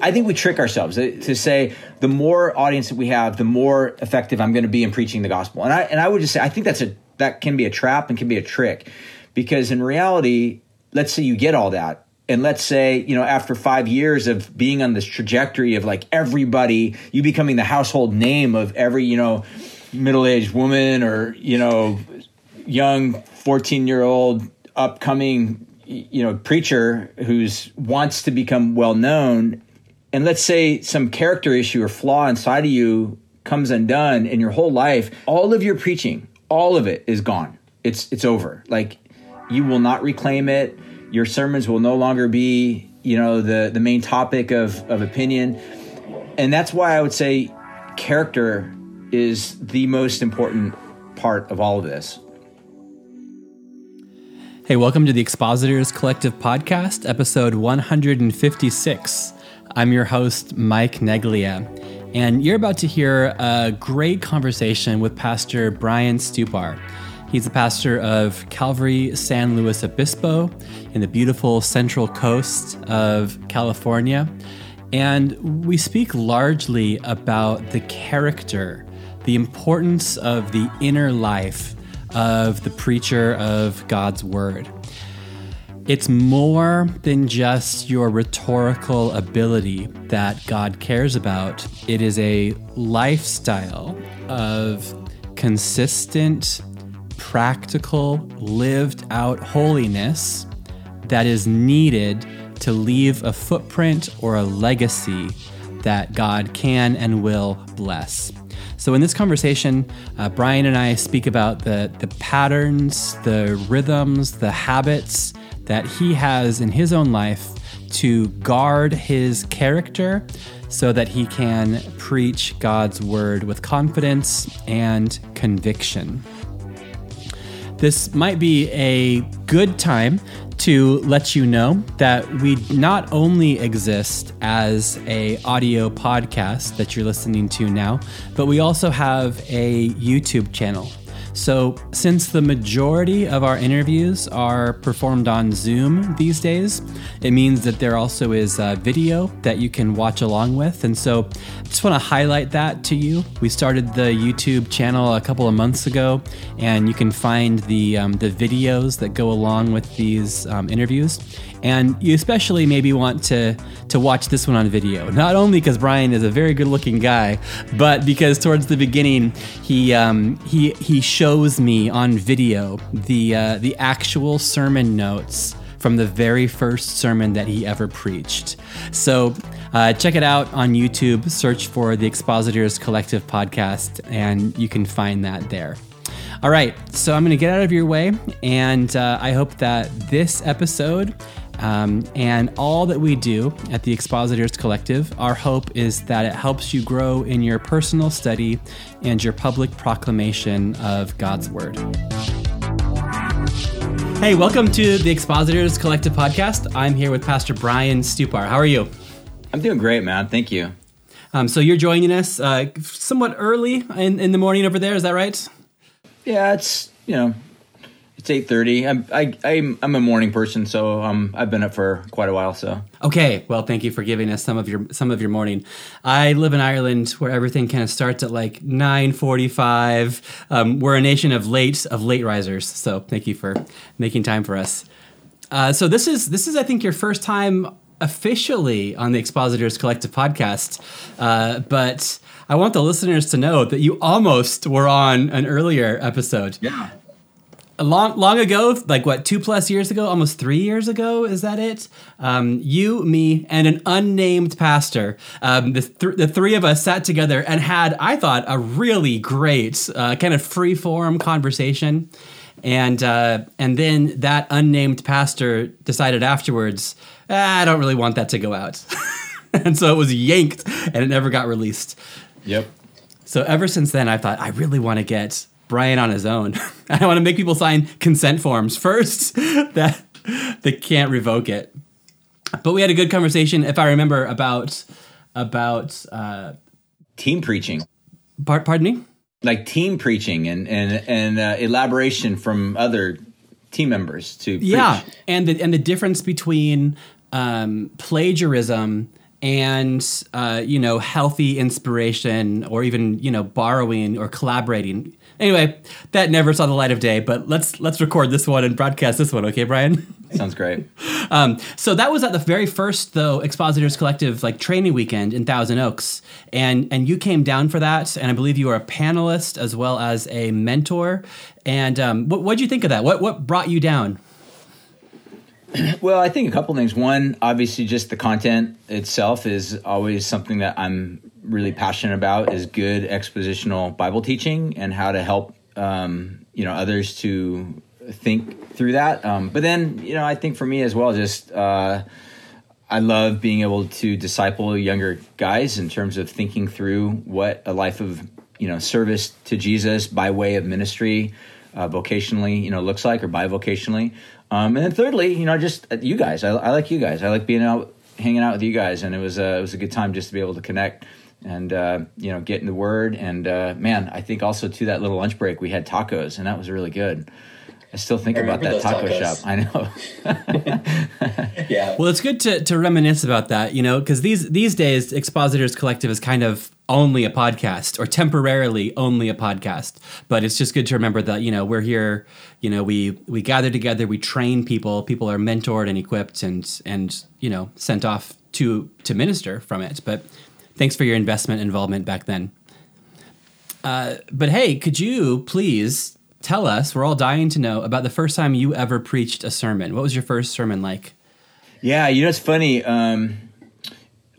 I think we trick ourselves uh, to say the more audience that we have, the more effective I'm going to be in preaching the gospel. And I and I would just say I think that's a that can be a trap and can be a trick because in reality, let's say you get all that and let's say you know after five years of being on this trajectory of like everybody you becoming the household name of every you know middle-aged woman or you know young 14 year old upcoming you know preacher who's wants to become well known and let's say some character issue or flaw inside of you comes undone in your whole life all of your preaching all of it is gone. It's it's over. Like you will not reclaim it. Your sermons will no longer be you know the the main topic of of opinion. And that's why i would say character is the most important part of all of this. Hey, welcome to the Expositors Collective Podcast, episode 156. I'm your host, Mike Neglia, and you're about to hear a great conversation with Pastor Bryan Stupar. He's the pastor of Calvary San Luis Obispo in the beautiful central coast of California. And we speak largely about the character, the importance of the inner life of the preacher of God's Word. It's more than just your rhetorical ability that God cares about. It is a lifestyle of consistent, practical, lived out holiness that is needed to leave a footprint or a legacy that God can and will bless. So, in this conversation, uh, Bryan and I speak about the, the patterns, the rhythms, the habits that he has in his own life to guard his character so that he can preach God's word with confidence and conviction. This might be a good time to let you know that we not only exist as a audio podcast that you're listening to now, but we also have a YouTube channel. So, since the majority of our interviews are performed on Zoom these days, it means that there also is a video that you can watch along with. And so, I just want to highlight that to you. We started the YouTube channel a couple of months ago, and you can find the um, the videos that go along with these um, interviews. And you especially maybe want to to watch this one on video, not only because Bryan is a very good looking guy, but because towards the beginning he um, he he shows me on video the uh, the actual sermon notes from the very first sermon that he ever preached. So uh, check it out on YouTube. Search for the Expositors Collective podcast, and you can find that there. All right, so I'm going to get out of your way, and uh, I hope that this episode um, and all that we do at the Expositors Collective, our hope is that it helps you grow in your personal study and your public proclamation of God's Word. Hey, welcome to the Expositors Collective podcast. I'm here with Pastor Bryan Stupar. How are you? I'm doing great, man. Thank you. Um, so you're joining us uh, somewhat early in, in the morning over there. Is that right? Yeah, it's you know it's eight thirty. I'm I, I'm I'm a morning person, so um I've been up for quite a while. So okay, well, thank you for giving us some of your some of your morning. I live in Ireland, where everything kind of starts at like nine forty five. Um, we're a nation of late of late risers, so thank you for making time for us. Uh, so this is this is I think your first time officially on the Expositors Collective podcast, uh, but. I want the listeners to know that you almost were on an earlier episode. Yeah long long ago, like what two plus years ago, almost three years ago, is that it? Um, you, me, and an unnamed pastor, um, the th- the three of us sat together and had, I thought, a really great uh, kind of free form conversation. And uh, and then that unnamed pastor decided afterwards, ah, I don't really want that to go out, and so it was yanked and it never got released. Yep. So ever since then, I thought I really want to get Bryan on his own. I want to make people sign consent forms first that they can't revoke it. But we had a good conversation, if I remember, about about uh, team preaching. Par- pardon me. Like team preaching and and and uh, elaboration from other team members to yeah, and the and the difference between um, plagiarism and uh, you know healthy inspiration or even you know borrowing or collaborating anyway that never saw the light of day but let's let's record this one and broadcast this one okay bryan? Sounds great. Um, so that was at the very first though expositors collective like training weekend in thousand oaks and and you came down for that and i believe you were a panelist as well as a mentor and um, what what did you think of that? What what brought you down well, I think a couple things. One, obviously, just the content itself is always something that I'm really passionate about. Is good expositional Bible teaching and how to help um, you know others to think through that. Um, but then, you know, I think for me as well, just uh, I love being able to disciple younger guys in terms of thinking through what a life of you know service to Jesus by way of ministry. Uh, vocationally, you know, looks like or bivocationally. Um, and then thirdly, you know, just uh, you guys. I, I, like you guys. I like being out, hanging out with you guys, and it was a, it was a good time just to be able to connect and uh, you know get in the word. And uh, man, I think also to that little lunch break we had tacos, and that was really good. I still think I about that taco tacos. shop. I know. yeah. Well, it's good to, to reminisce about that, you know, because these these days, Expositors Collective is kind of only a podcast or temporarily only a podcast. But it's just good to remember that you know we're here. You know, we we gather together, we train people. People are mentored and equipped, and and you know sent off to to minister from it. But thanks for your investment involvement back then. Uh, but hey, could you please tell us, we're all dying to know about the first time you ever preached a sermon. What was your first sermon like? Yeah, you know, it's funny. Um,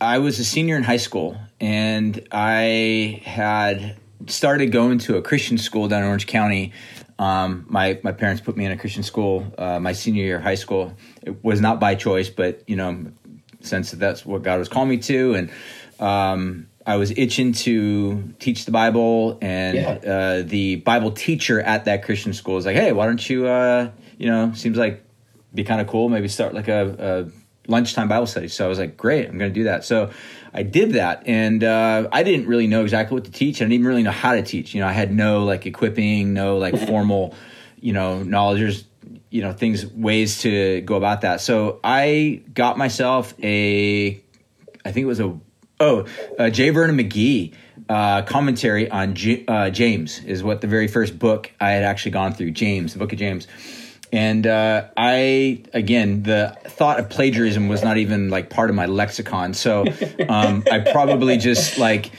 I was a senior in high school and I had started going to a Christian school down in Orange County. Um, my my parents put me in a Christian school uh, my senior year of high school. It was not by choice, but you know, sense that that's what God was calling me to, and um, I was itching to teach the Bible, and yeah. uh, the Bible teacher at that Christian school was like, "Hey, why don't you, uh, you know, seems like be kind of cool, maybe start like a, a, lunchtime Bible study." So I was like, "Great, I'm going to do that." So I did that, and uh, I didn't really know exactly what to teach. I didn't even really know how to teach. You know, I had no like equipping, no like formal, you know, knowledge. There's you know things, ways to go about that. So I got myself a, I think it was a Oh, uh, J. Vernon McGee uh, commentary on J- uh, James is what the very first book I had actually gone through. James, the book of James. And uh, I, again, the thought of plagiarism was not even like part of my lexicon. So um, I probably just like,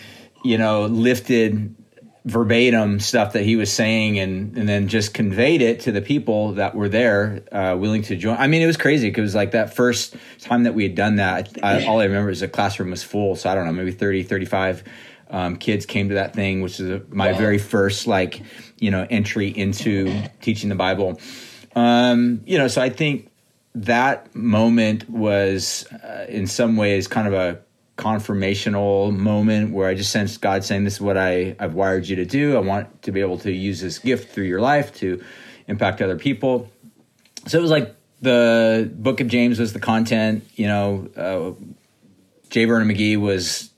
you know, lifted verbatim stuff that he was saying and and then just conveyed it to the people that were there uh, willing to join i mean it was crazy because it was like that first time that we had done that I, all i remember is the classroom was full so i don't know maybe 30 35 um, kids came to that thing which is my wow. very first like you know entry into teaching the bible um, you know so i think that moment was uh, in some ways kind of a confirmational moment where I just sensed God saying, This is what I, I've wired you to do. I want to be able to use this gift through your life to impact other people. So it was like the book of James was the content, you know, uh, J. Vernon McGee was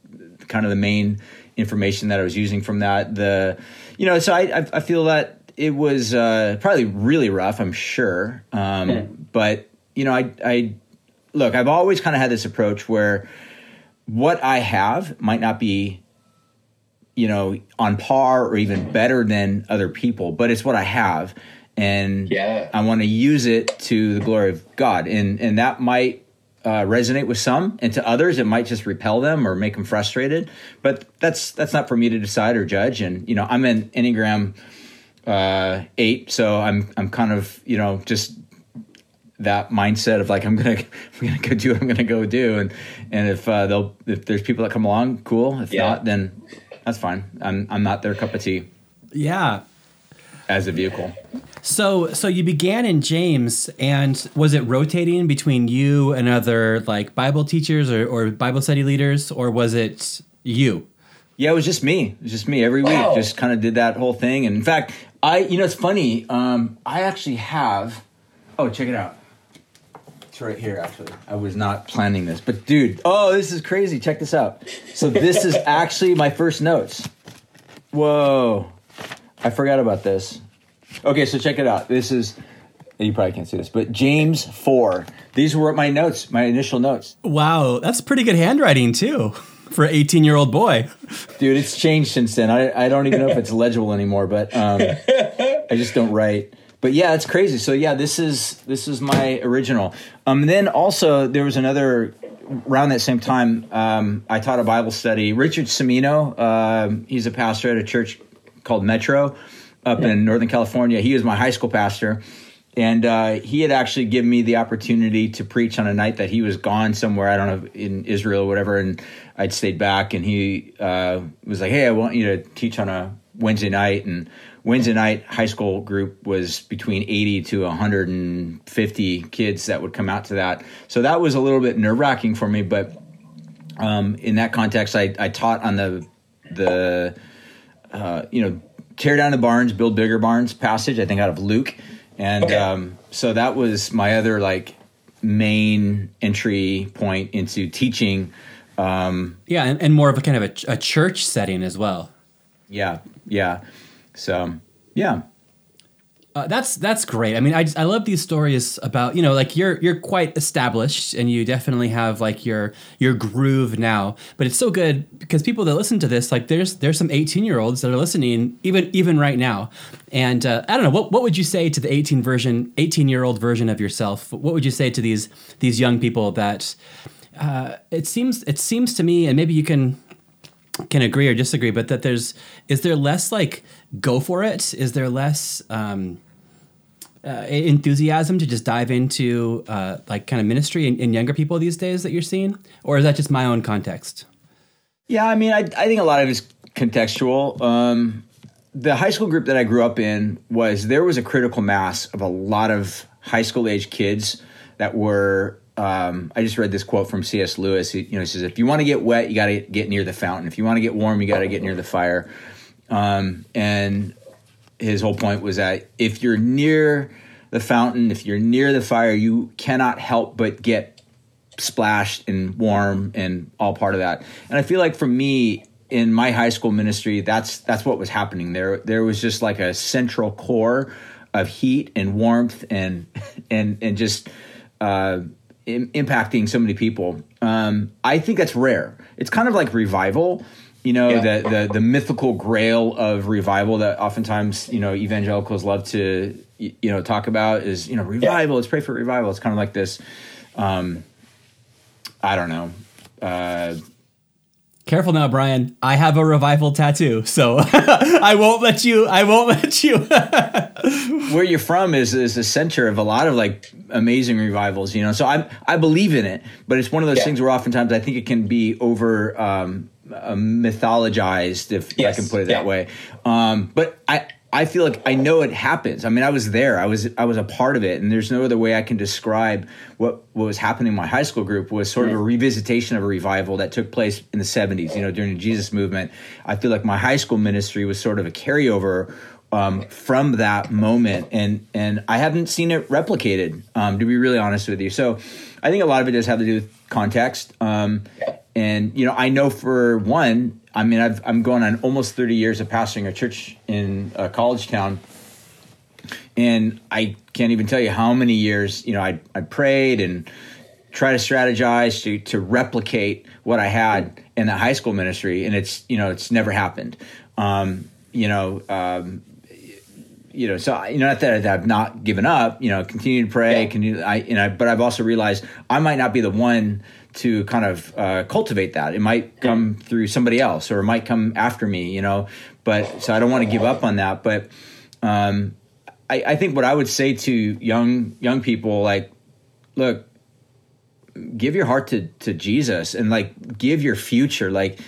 kind of the main information that I was using from that. The, you know, so I, I feel that it was uh, probably really rough, I'm sure. Um, yeah. But, you know, I, I, look, I've always kind of had this approach where, what I have might not be, you know, on par or even better than other people, but it's what I have. And yeah. I want to use it to the glory of God. And, and that might uh, resonate with some, and to others, it might just repel them or make them frustrated. But that's that's not for me to decide or judge. And you know, I'm an Enneagram uh, eight, so I'm I'm kind of you know just that mindset of like I'm gonna I'm gonna go do what I'm gonna go do, and and if uh, they'll if there's people that come along, cool. If yeah. not, then that's fine. I'm I'm not their cup of tea. Yeah. As a vehicle. So so you began in James, and was it rotating between you and other like Bible teachers or, or Bible study leaders, or was it you? Yeah, it was just me. It was just me every wow. week. Just kind of did that whole thing. And in fact, I you know it's funny. Um, I actually have. Oh, check it out. It's right here, actually. I was not planning this, but dude, oh, this is crazy. Check this out. So this is actually my first notes. Whoa, I forgot about this. Okay, so check it out. This is you probably can't see this, but James 4. These were my notes, my initial notes. Wow, that's pretty good handwriting too for an 18 year old boy. Dude, it's changed since then. I, I don't even know if it's legible anymore, but um, I just don't write. But yeah, it's crazy. So yeah, this is this is my original. Um, and then also there was another around that same time. Um, I taught a Bible study. Richard Semino, um, he's a pastor at a church called Metro up yeah. in Northern California. He was my high school pastor and uh, he had actually given me the opportunity to preach on a night that he was gone somewhere i don't know in israel or whatever and i'd stayed back. And he uh, was like hey i want you to teach on a wednesday night. And wednesday night high school group was between 80 to 150 kids that would come out to that. So that was a little bit nerve-wracking for me but um, in that context I, I, taught on the the uh, you know tear down the barns build bigger barns passage i think out of luke and okay. um, so that was my other like main entry point into teaching. Um, yeah, and, and, more of a kind of a, a church setting as well. Yeah, yeah. So yeah. Uh, that's that's great. I mean, I just, I love these stories about you know like you're you're quite established and you definitely have like your your groove now. But it's so good because people that listen to this like there's there's some 18 year olds that are listening even even right now. And uh, I don't know what what would you say to the 18 version 18 year old version of yourself? What would you say to these these young people that uh, it seems it seems to me and maybe you can can agree or disagree, but that there's is there less like go for it? Is there less um, uh, enthusiasm to just dive into uh, like kind of ministry in, in, younger people these days that you're seeing, or is that just my own context? Yeah, I mean, I, I think a lot of it is contextual. Um, the high school group that I grew up in was there was a critical mass of a lot of high school age kids that were. Um, I just read this quote from C.S. Lewis. He, you know, he says, "If you want to get wet, you got to get near the fountain. If you want to get warm, you got to get near the fire." Um, and his whole point was that if you're near the fountain, if you're near the fire, you cannot help but get splashed and warm and all part of that. And I feel like for me in my high school ministry, that's that's what was happening. There there was just like a central core of heat and warmth and and and just uh, in, impacting so many people. Um, I think that's rare. It's kind of like revival you know yeah. the, the the mythical grail of revival that oftentimes you know evangelicals love to you know talk about is you know revival yeah. let's pray for revival it's kind of like this um i don't know uh Careful now, Bryan. I have a revival tattoo, so I won't let you. I won't let you. Where you're from is is the center of a lot of like amazing revivals, you know. So I I believe in it, but it's one of those yeah. things where oftentimes I think it can be over um, uh, mythologized, if yes. I can put it yeah. that way. Um, but I. I feel like I know it happens. I mean, I was there. I was I was a part of it, and there's no other way I can describe what what was happening in my high school group was sort of a revisitation of a revival that took place in the 70s. You know, during the Jesus movement. I feel like my high school ministry was sort of a carryover um, from that moment, and and I haven't seen it replicated. Um, to be really honest with you, so I think a lot of it does have to do with context. Um, and you know, I know for one, I mean, I've, I'm going on almost 30 years of pastoring a church in a college town, and I can't even tell you how many years. You know, I I prayed and try to strategize to to replicate what I had in the high school ministry, and it's you know it's never happened. Um, you know. Um, you know, so you know, not that I've not given up. You know, continue to pray. Yeah. Continue, I, you know, but I've also realized I might not be the one to kind of uh, cultivate that. It might come through somebody else, or it might come after me. You know, but so I don't want to give up on that. But um, I, I think what I would say to young young people, like, look, give your heart to to Jesus, and like, give your future. Like,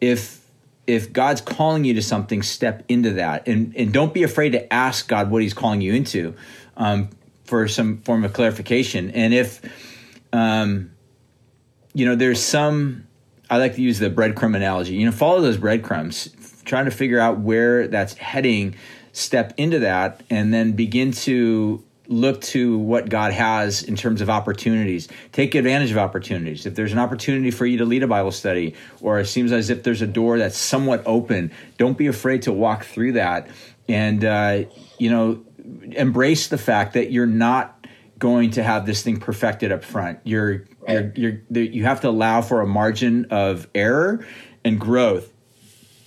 if if God's calling you to something, step into that, and and don't be afraid to ask God what He's calling you into, um, for some form of clarification. And if um, you know, there's some, I like to use the breadcrumb analogy. You know, follow those breadcrumbs, trying to figure out where that's heading, step into that, and then begin to look to what God has in terms of opportunities. Take advantage of opportunities. If there's an opportunity for you to lead a Bible study, or it seems as if there's a door that's somewhat open, don't be afraid to walk through that. And, uh, you know, embrace the fact that you're not going to have this thing perfected up front. You're. You're, you're you have to allow for a margin of error and growth.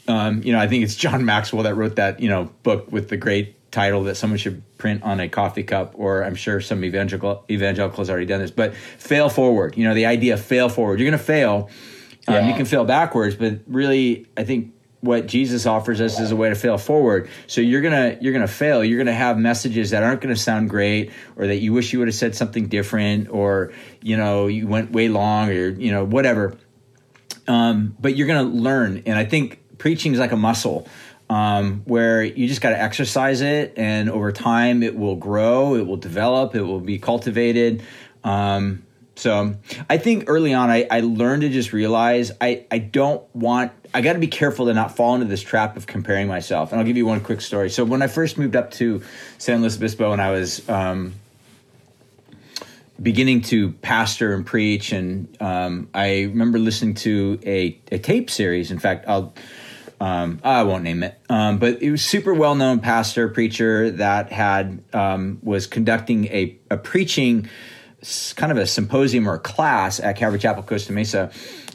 Um, you know, I think it's John Maxwell that wrote that you know book with the great title that someone should print on a coffee cup, or I'm sure some evangelical evangelicals already done this. But fail forward. You know, the idea of fail forward. You're going to fail. Um, yeah. you can fail backwards, but really, I think what Jesus offers us is a way to fail forward. So you're gonna you're gonna fail. You're gonna have messages that aren't gonna sound great, or that you wish you would have said something different, or you know you went way long, or you know whatever. Um, but you're gonna learn, and I think preaching is like a muscle. Um, where you just got to exercise it, and over time it will grow, it will develop, it will be cultivated. Um, so I think early on, I, I learned to just realize I, I don't want, I got to be careful to not fall into this trap of comparing myself. And I'll give you one quick story. So when I first moved up to San Luis Obispo and I was um, beginning to pastor and preach, and um, I remember listening to a, a tape series. In fact, I'll, um, I won't name it, um, but it was super well known pastor preacher that had um, was conducting a, a preaching kind of a symposium or a class at Calvary Chapel Costa Mesa,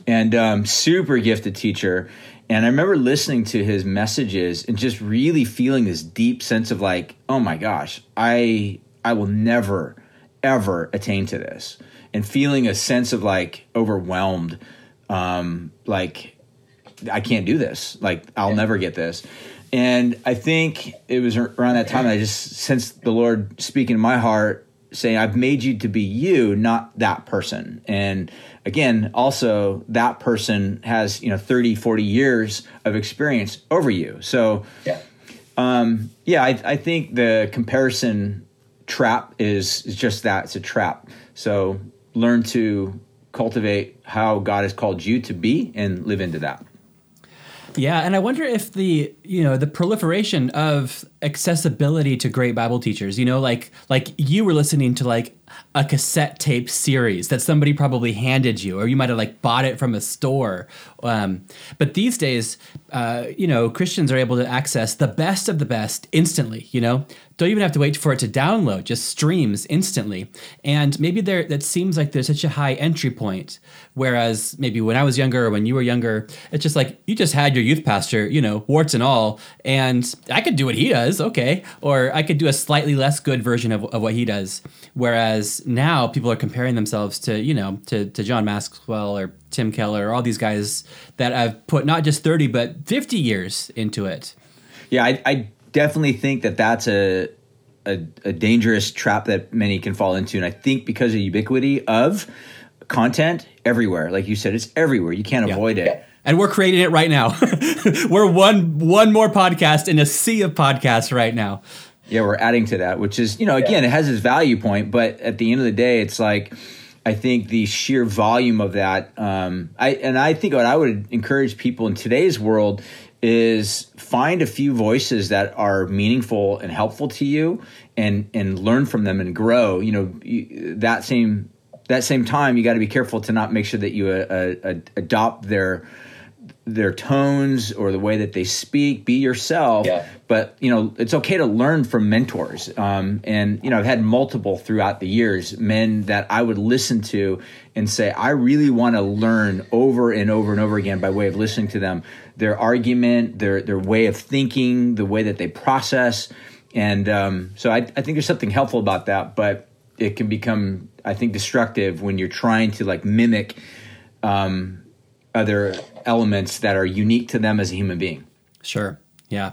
and um, super gifted teacher. And I remember listening to his messages and just really feeling this deep sense of like, oh my gosh, I I will never ever attain to this, and feeling a sense of like overwhelmed, um, like I can't do this, like I'll yeah. never get this. And I think it was around that time I just sensed the Lord speaking in my heart saying I've made you to be you, not that person. And again, also that person has, you know, 30, 40 years of experience over you. So yeah. Um, yeah, I, I think the comparison trap is, is just that. It's a trap. So learn to cultivate how God has called you to be and live into that. Yeah, and I wonder if the you know the proliferation of accessibility to great Bible teachers, you know, like like you were listening to like a cassette tape series that somebody probably handed you, or you might have like bought it from a store. Um, but these days, uh, you know, Christians are able to access the best of the best instantly. You know, don't even have to wait for it to download; just streams instantly. And maybe there that seems like there's such a high entry point. Whereas maybe when I was younger or when you were younger, it's just like you just had your youth pastor, you know, warts and all, and I could do what he does, okay, or I could do a slightly less good version of, of what he does. Whereas now people are comparing themselves to, you know, to, to John Maxwell or Tim Keller or all these guys that have put not just 30, but 50 years into it. Yeah, I, I definitely think that that's a, a, a dangerous trap that many can fall into. And I think because of ubiquity of content everywhere, like you said, it's everywhere. You can't yeah. avoid it and we're creating it right now. we're one one more podcast in a sea of podcasts right now. Yeah, we're adding to that, which is, you know, again, yeah. it has its value point, but at the end of the day, it's like I think the sheer volume of that, um, I and I think what I would encourage people in today's world is find a few voices that are meaningful and helpful to you, and and learn from them and grow. You know, you, that same that same time, you got to be careful to not make sure that you uh, uh, adopt their their tones or the way that they speak be yourself. Yeah. but you know it's okay to learn from mentors. Um, and you know i've had multiple throughout the years men that i would listen to and say i really want to learn over and over and over again by way of listening to them their argument their their way of thinking the way that they process. And um, so I, I think there's something helpful about that but it can become i think destructive when you're trying to like mimic um, other elements that are unique to them as a human being. Sure. Yeah.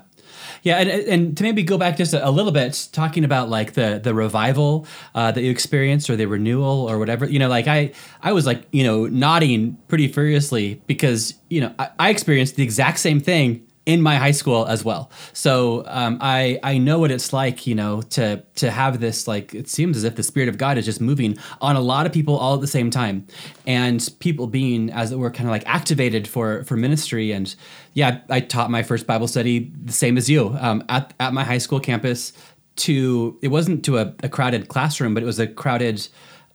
Yeah, and, and to maybe go back just a, little bit, talking about like the the revival uh, that you experienced or the renewal or whatever. You know, like I I was like you know nodding pretty furiously because you know I, I experienced the exact same thing in my high school as well. So um, I I know what it's like, you know, to to have this like it seems as if the spirit of God is just moving on a lot of people all at the same time, and people being as it were kind of like activated for for ministry. And yeah, I taught my first Bible study the same as you um, at at my high school campus. To it wasn't to a, a crowded classroom, but it was a crowded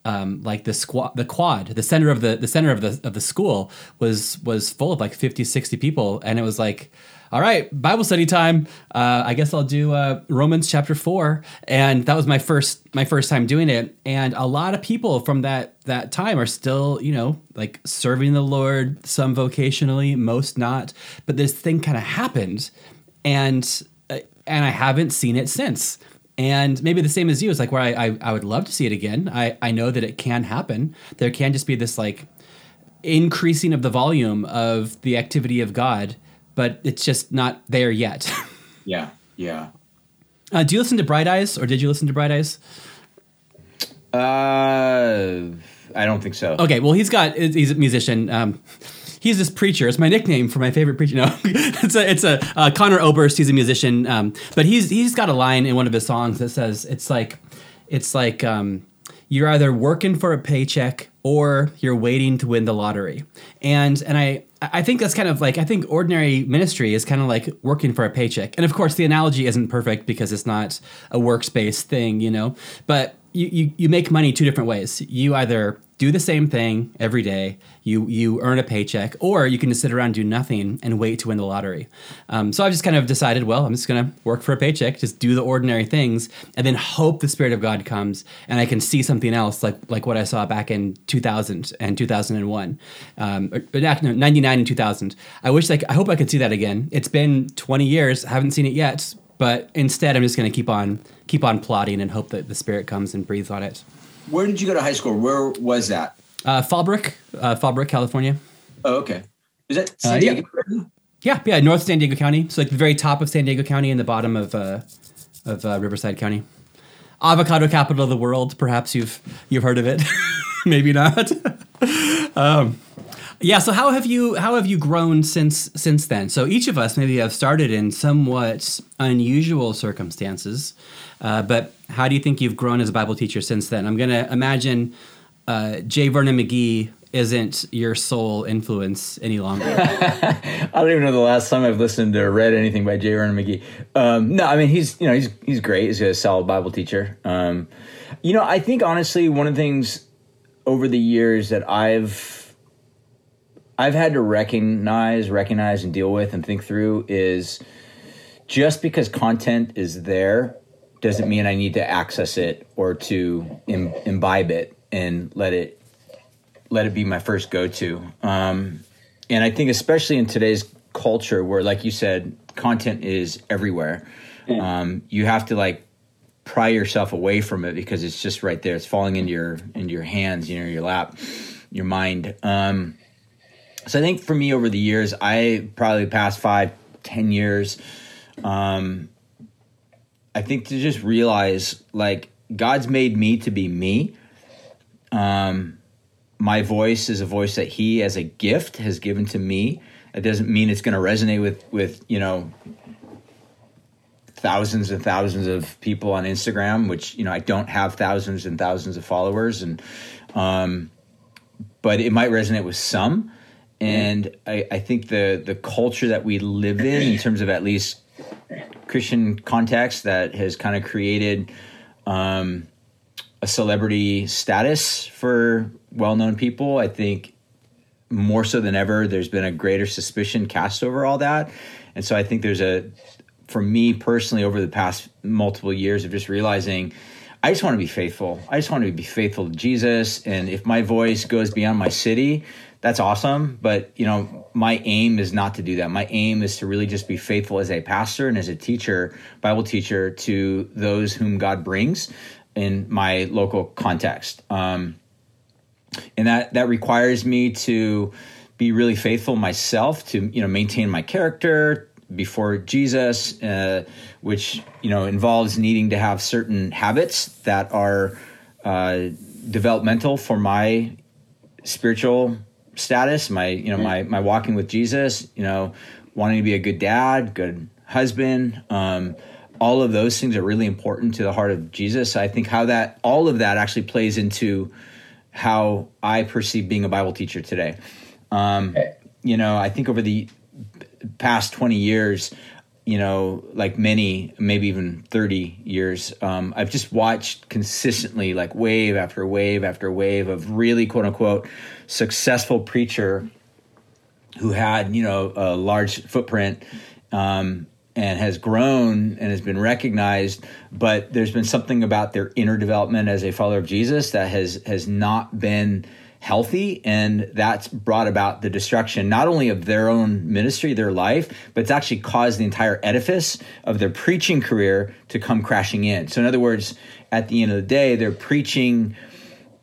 um, like the squad, the quad, the center of the the center of the of the school was was full of like 50, 60 people, and it was like all right, Bible study time. Uh, I guess I'll do uh, Romans chapter four, and that was my first my first time doing it. And a lot of people from that that time are still, you know, like serving the Lord. Some vocationally, most not. But this thing kind of happened, and uh, and I haven't seen it since. And maybe the same as you is like where I, I I would love to see it again. I I know that it can happen. There can just be this like increasing of the volume of the activity of God but it's just not there yet. yeah, yeah. Uh, do you listen to Bright Eyes, or did you listen to Bright Eyes? Uh, I don't think so. Okay, well, he's got he's a musician. Um, he's this preacher. It's my nickname for my favorite preacher. No, it's a it's a uh, Conor Oberst. He's a musician, um, but he's he's got a line in one of his songs that says it's like it's like um, you're either working for a paycheck or you're waiting to win the lottery. And and I I think that's kind of like I think ordinary ministry is kind of like working for a paycheck. And of course the analogy isn't perfect because it's not a workspace thing, you know. But you, you, you make money two different ways. You either do the same thing every day, you you earn a paycheck, or you can just sit around and do nothing and wait to win the lottery. Um, so I've just kind of decided, well, I'm just going to work for a paycheck, just do the ordinary things, and then hope the Spirit of God comes and I can see something else, like like what I saw back in 2000 and 2001, um, or, no, 99 and 2000. I wish like I hope I could see that again. It's been 20 years, haven't seen it yet, but instead I'm just going to keep on keep on plotting and hope that the Spirit comes and breathes on it. Where did you go to high school? Where was that? Uh, Fallbrook, uh, Fallbrook, California. Oh, okay. Is that uh, San Diego? Yeah. yeah, yeah, North San Diego County. So like the very top of San Diego County and the bottom of uh, of uh, Riverside County. Avocado capital of the world. Perhaps you've you've heard of it. Maybe not. um, yeah. So how have you how have you grown since since then? So each of us maybe have started in somewhat unusual circumstances, uh, but how do you think you've grown as a Bible teacher since then? I'm going to imagine uh, J. Vernon McGee isn't your sole influence any longer. I don't even know the last time I've listened or read anything by J. Vernon McGee. Um, no, I mean he's you know he's he's great. He's a solid Bible teacher. Um, you know, I think honestly one of the things over the years that I've I've had to recognize, recognize, and deal with and think through is just because content is there doesn't mean I need to access it or to Im- imbibe it and let it let it be my first go to. Um, and I think especially in today's culture where, like you said, content is everywhere, um, you have to like pry yourself away from it because it's just right there. It's falling into your into your hands, you know, your lap, your mind. Um, so I think for me over the years, I probably past five, ten years, um, I think to just realize like God's made me to be me. Um, my voice is a voice that He, as a gift, has given to me. It doesn't mean it's going to resonate with with you know thousands and thousands of people on Instagram, which you know I don't have thousands and thousands of followers, and um, but it might resonate with some. And I, I think the the culture that we live in, in terms of at least Christian context that has kind of created um, a celebrity status for well-known people. I think more so than ever, there's been a greater suspicion cast over all that, and so I think there's a, for me personally, over the past multiple years of just realizing. I just want to be faithful. I just want to be faithful to Jesus. And if my voice goes beyond my city, that's awesome. But you know, my aim is not to do that. My aim is to really just be faithful as a pastor and as a teacher, Bible teacher, to those whom God brings in my local context. Um, and that that requires me to be really faithful myself to you know maintain my character before Jesus, uh, which you know involves needing to have certain habits that are uh, developmental for my spiritual status, my you know my my walking with Jesus, you know, wanting to be a good dad, good husband, um, all of those things are really important to the heart of Jesus. I think how that all of that actually plays into how I perceive being a Bible teacher today. Um, you know, I think over the past twenty years, you know, like many, maybe even 30 years, um, I've just watched consistently, like wave after wave after wave of really quote unquote successful preacher who had, you know, a large footprint um, and has grown and has been recognized, but there's been something about their inner development as a follower of Jesus that has has not been healthy and that's brought about the destruction not only of their own ministry their life but it's actually caused the entire edifice of their preaching career to come crashing in. So in other words at the end of the day they're preaching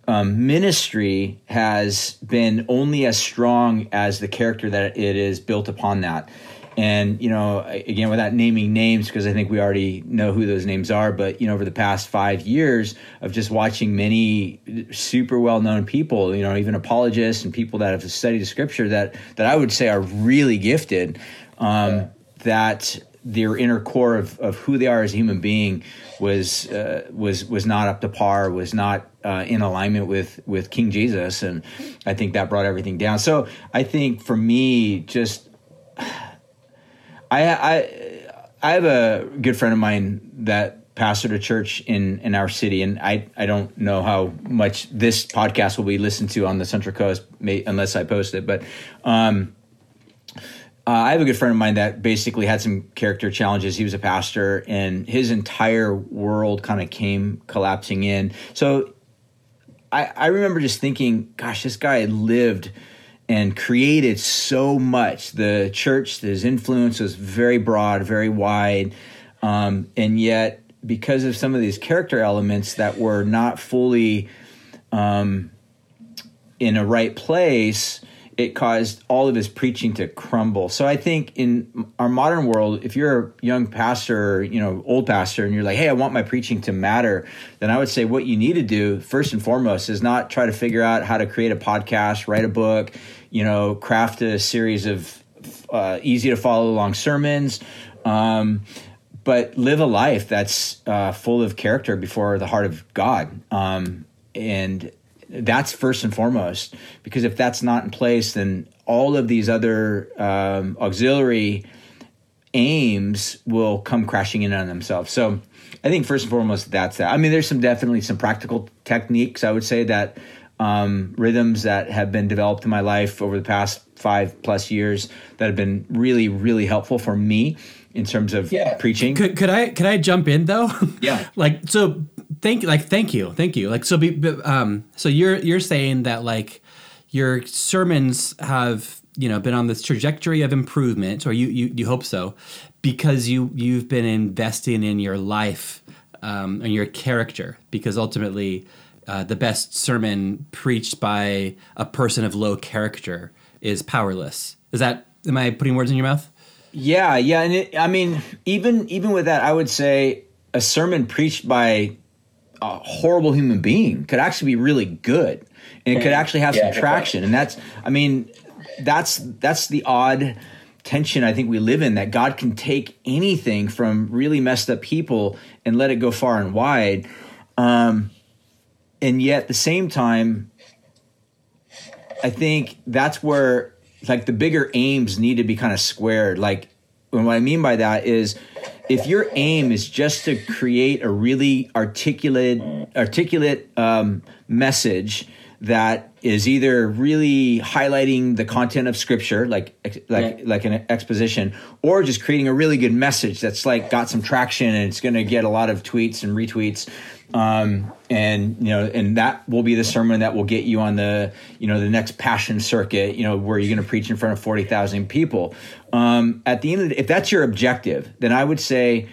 um, ministry has been only as strong as the character that it is built upon that and you know, again, without naming names, because I think we already know who those names are. But you know, over the past five years of just watching many super well-known people, you know, even apologists and people that have studied the scripture that that I would say are really gifted. Um, yeah. That their inner core of, of who they are as a human being was uh, was was not up to par, was not uh, in alignment with with King Jesus, and I think that brought everything down. So I think for me, just I, I I have a good friend of mine that pastored a church in in our city, and I I don't know how much this podcast will be listened to on the Central Coast, may, unless I post it, but. Um, uh, I have a good friend of mine that basically had some character challenges. He was a pastor, and his entire world kind of came collapsing in. So I, I remember just thinking, gosh, this guy had lived and created so much. The church, his influence was very broad, very wide, um, and yet because of some of these character elements that were not fully um, in a right place, it caused all of his preaching to crumble. So I think in our modern world, if you're a young pastor, you know, old pastor, and you're like, hey, I want my preaching to matter, then I would say what you need to do first and foremost is not try to figure out how to create a podcast, write a book, you know, craft a series of uh, easy to follow along sermons. Um, but live a life that's uh, full of character before the heart of God. Um, and that's first and foremost because if that's not in place then all of these other um, auxiliary aims will come crashing in on themselves. So i think first and foremost that's that. I mean there's some definitely some practical techniques i would say that um, rhythms that have been developed in my life over the past five plus years that have been really really helpful for me in terms of yeah. preaching. Could, could i could i jump in though? Yeah. Like so thank like thank you thank you. Like so be, um so you're you're saying that like your sermons have you know been on this trajectory of improvement or you you, you hope so because you you've been investing in your life um, and your character. Because ultimately uh, the best sermon preached by a person of low character is powerless. Is that am i putting words in your mouth? Yeah yeah and it, i mean even even with that i would say a sermon preached by a horrible human being could actually be really good and it could actually have yeah, some traction. And that's i mean that's that's the odd tension i think we live in that god can take anything from really messed up people and let it go far and wide. Um, and yet at the same time i think that's where like the bigger aims need to be kind of squared. Like and what i mean by that is if your aim is just to create a really articulate articulate um, message that is either really highlighting the content of scripture like like yeah. like an exposition or just creating a really good message that's like got some traction and it's going to get a lot of tweets and retweets um, and you know, and that will be the sermon that will get you on the you know the next passion circuit. You know, where you're going to preach in front of forty thousand people. Um, at the end of the, if that's your objective, then I would say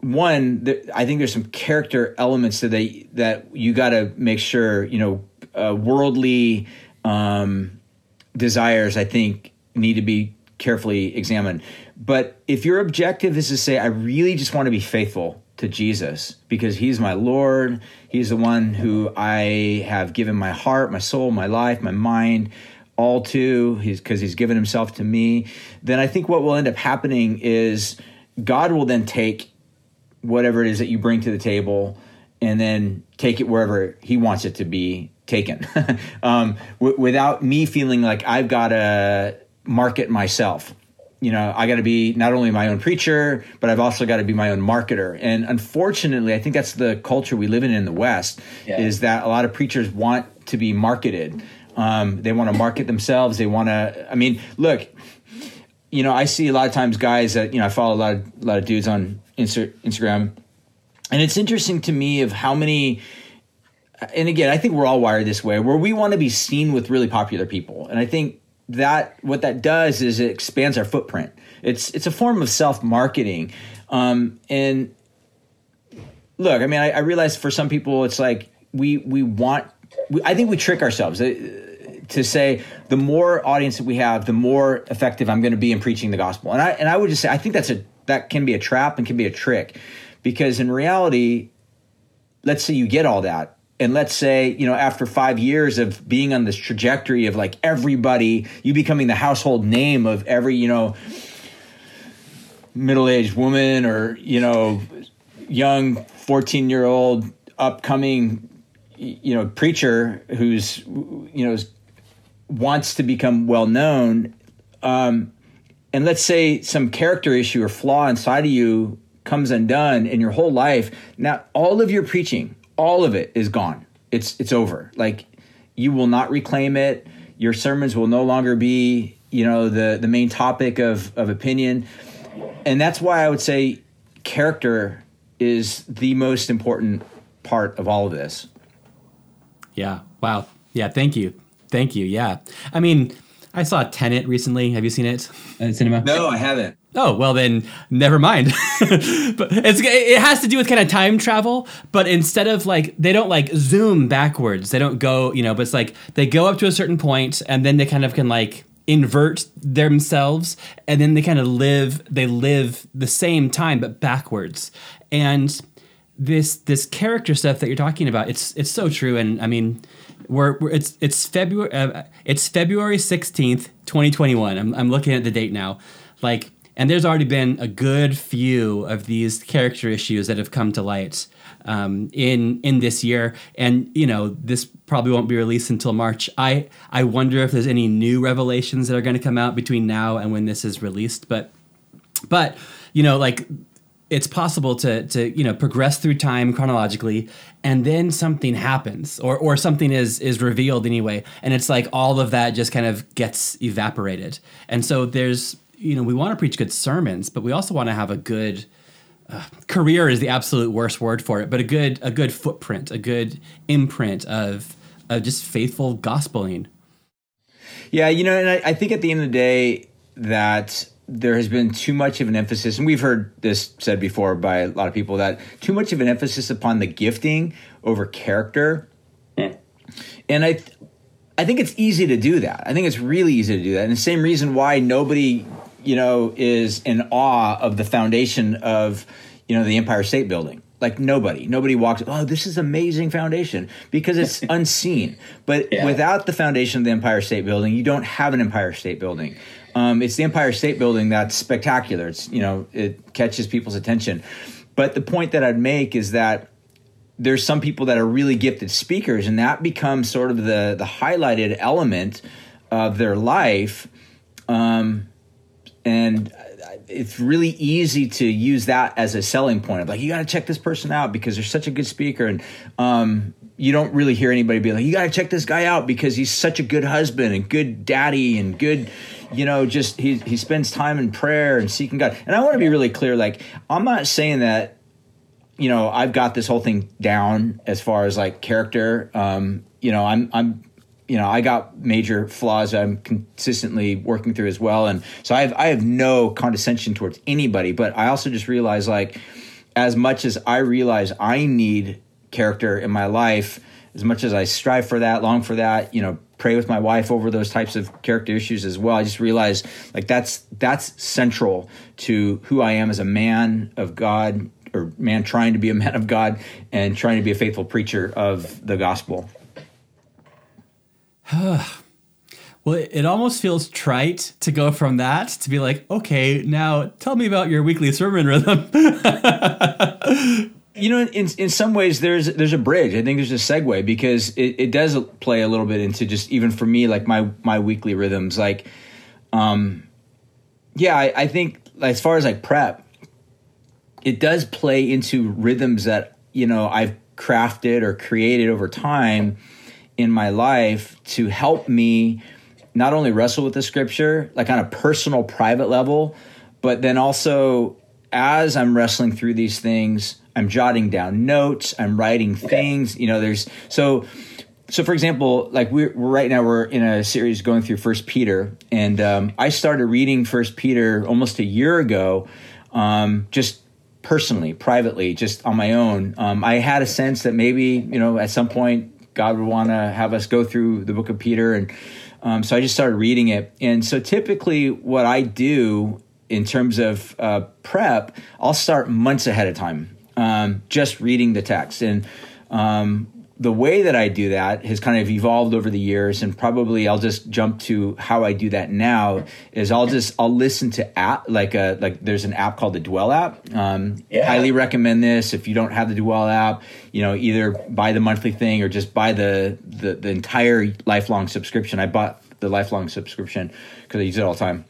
one. I think there's some character elements that that you got to make sure you know uh, worldly um, desires. I think need to be carefully examined. But if your objective is to say, I really just want to be faithful to Jesus because he's my Lord. He's the one who I have given my heart, my soul, my life, my mind all to. He's because he's given himself to me. Then I think what will end up happening is God will then take whatever it is that you bring to the table and then take it wherever he wants it to be taken um, w- without me feeling like I've got to market myself you know, I got to be not only my own preacher, but I've also got to be my own marketer. And unfortunately, I think that's the culture we live in in the West yeah. is that a lot of preachers want to be marketed. Um, they want to market themselves. They want to, I mean, look, you know, I see a lot of times guys that, you know, I follow a lot of, a lot of dudes on Insta- Instagram. And it's interesting to me of how many, and again, I think we're all wired this way, where we want to be seen with really popular people. And I think that what that does is it expands our footprint. It's it's a form of self marketing, um, and look, I mean, I, I, realize for some people it's like we we want. We, I think we trick ourselves uh, to say the more audience that we have, the more effective I'm going to be in preaching the gospel. And I and I would just say I think that's a that can be a trap and can be a trick, because in reality, let's say you get all that and let's say you know after five years of being on this trajectory of like everybody you becoming the household name of every you know middle-aged woman or you know young 14 year old upcoming you know preacher who's you know wants to become well known um, and let's say some character issue or flaw inside of you comes undone in your whole life. Now all of your preaching all of it is gone. It's it's over. Like you will not reclaim it. Your sermons will no longer be, you know, the the main topic of of opinion. And that's why I would say character is the most important part of all of this. Yeah. Wow. Yeah, thank you. Thank you. Yeah. I mean, I saw Tenet recently. Have you seen it at cinema? No, I haven't. Oh well, then never mind. but it's it has to do with kind of time travel, but instead of like they don't like zoom backwards, they don't go you know, but it's like they go up to a certain point and then they kind of can like invert themselves and then they kind of live they live the same time but backwards and this this character stuff that you're talking about it's it's so true and i mean we're, we're it's it's february uh, it's february 16th 2021 I'm, I'm looking at the date now like and there's already been a good few of these character issues that have come to light um, in in this year. And you know, this probably won't be released until March. I I wonder if there's any new revelations that are going to come out between now and when this is released. But but you know, like it's possible to to you know progress through time chronologically and then something happens or or something is is revealed anyway and it's like all of that just kind of gets evaporated and so there's you know, we want to preach good sermons, but we also want to have a good uh, career is the absolute worst word for it, but a good a good footprint, a good imprint of of just faithful gospeling. Yeah, you know, and I, I think at the end of the day that there has been too much of an emphasis, and we've heard this said before by a lot of people that too much of an emphasis upon the gifting over character. Mm. And I, I think it's easy to do that. I think it's really easy to do that, and the same reason why nobody you know, is in awe of the foundation of, you know, the Empire State Building. Like nobody, nobody walks. Oh, this is amazing foundation because it's unseen. But yeah. without the foundation of the Empire State Building, you don't have an Empire State Building. Um, it's the Empire State Building that's spectacular. It's you know it catches people's attention. But the point that I'd make is that there's some people that are really gifted speakers, and that becomes sort of the the highlighted element of their life. Um, and it's really easy to use that as a selling point of like you got to check this person out because they're such a good speaker and um, you don't really hear anybody be like you got to check this guy out because he's such a good husband and good daddy and good you know just he he spends time in prayer and seeking god. And i want to be really clear like i'm not saying that you know i've got this whole thing down as far as like character. Um, you know i'm i'm you know, I got major flaws I'm consistently working through as well, and so I have I have no condescension towards anybody, but I also just realize like as much as I realize I need character in my life, as much as I strive for that, long for that, you know, pray with my wife over those types of character issues as well. I just realize like that's that's central to who I am as a man of God or man trying to be a man of God and trying to be a faithful preacher of the gospel. well, it almost feels trite to go from that to be like, okay, now tell me about your weekly sermon rhythm. you know, in in some ways, there's there's a bridge. I think there's a segue because it, it does play a little bit into just even for me, like my my weekly rhythms. Like, um, yeah, I, I think as far as like prep, it does play into rhythms that you know I've crafted or created over time in my life to help me not only wrestle with the scripture like on a personal private level but then also as i'm wrestling through these things i'm jotting down notes i'm writing things you know there's so so for example like we're, we're right now we're in a series going through first peter and um, i started reading first peter almost a year ago um, just personally, privately, just on my own, um, I had a sense that maybe you know at some point God would want to have us go through the book of Peter, and um, so I just started reading it. And so typically, what I do in terms of uh, prep, I'll start months ahead of time, um, just reading the text and. Um, the way that I do that has kind of evolved over the years, and probably I'll just jump to how I do that now. Is I'll just I'll listen to app like a like there's an app called the Dwell app. Um, yeah. Highly recommend this if you don't have the Dwell app. You know, either buy the monthly thing or just buy the the, the entire lifelong subscription. I bought the lifelong subscription because I use it all the time.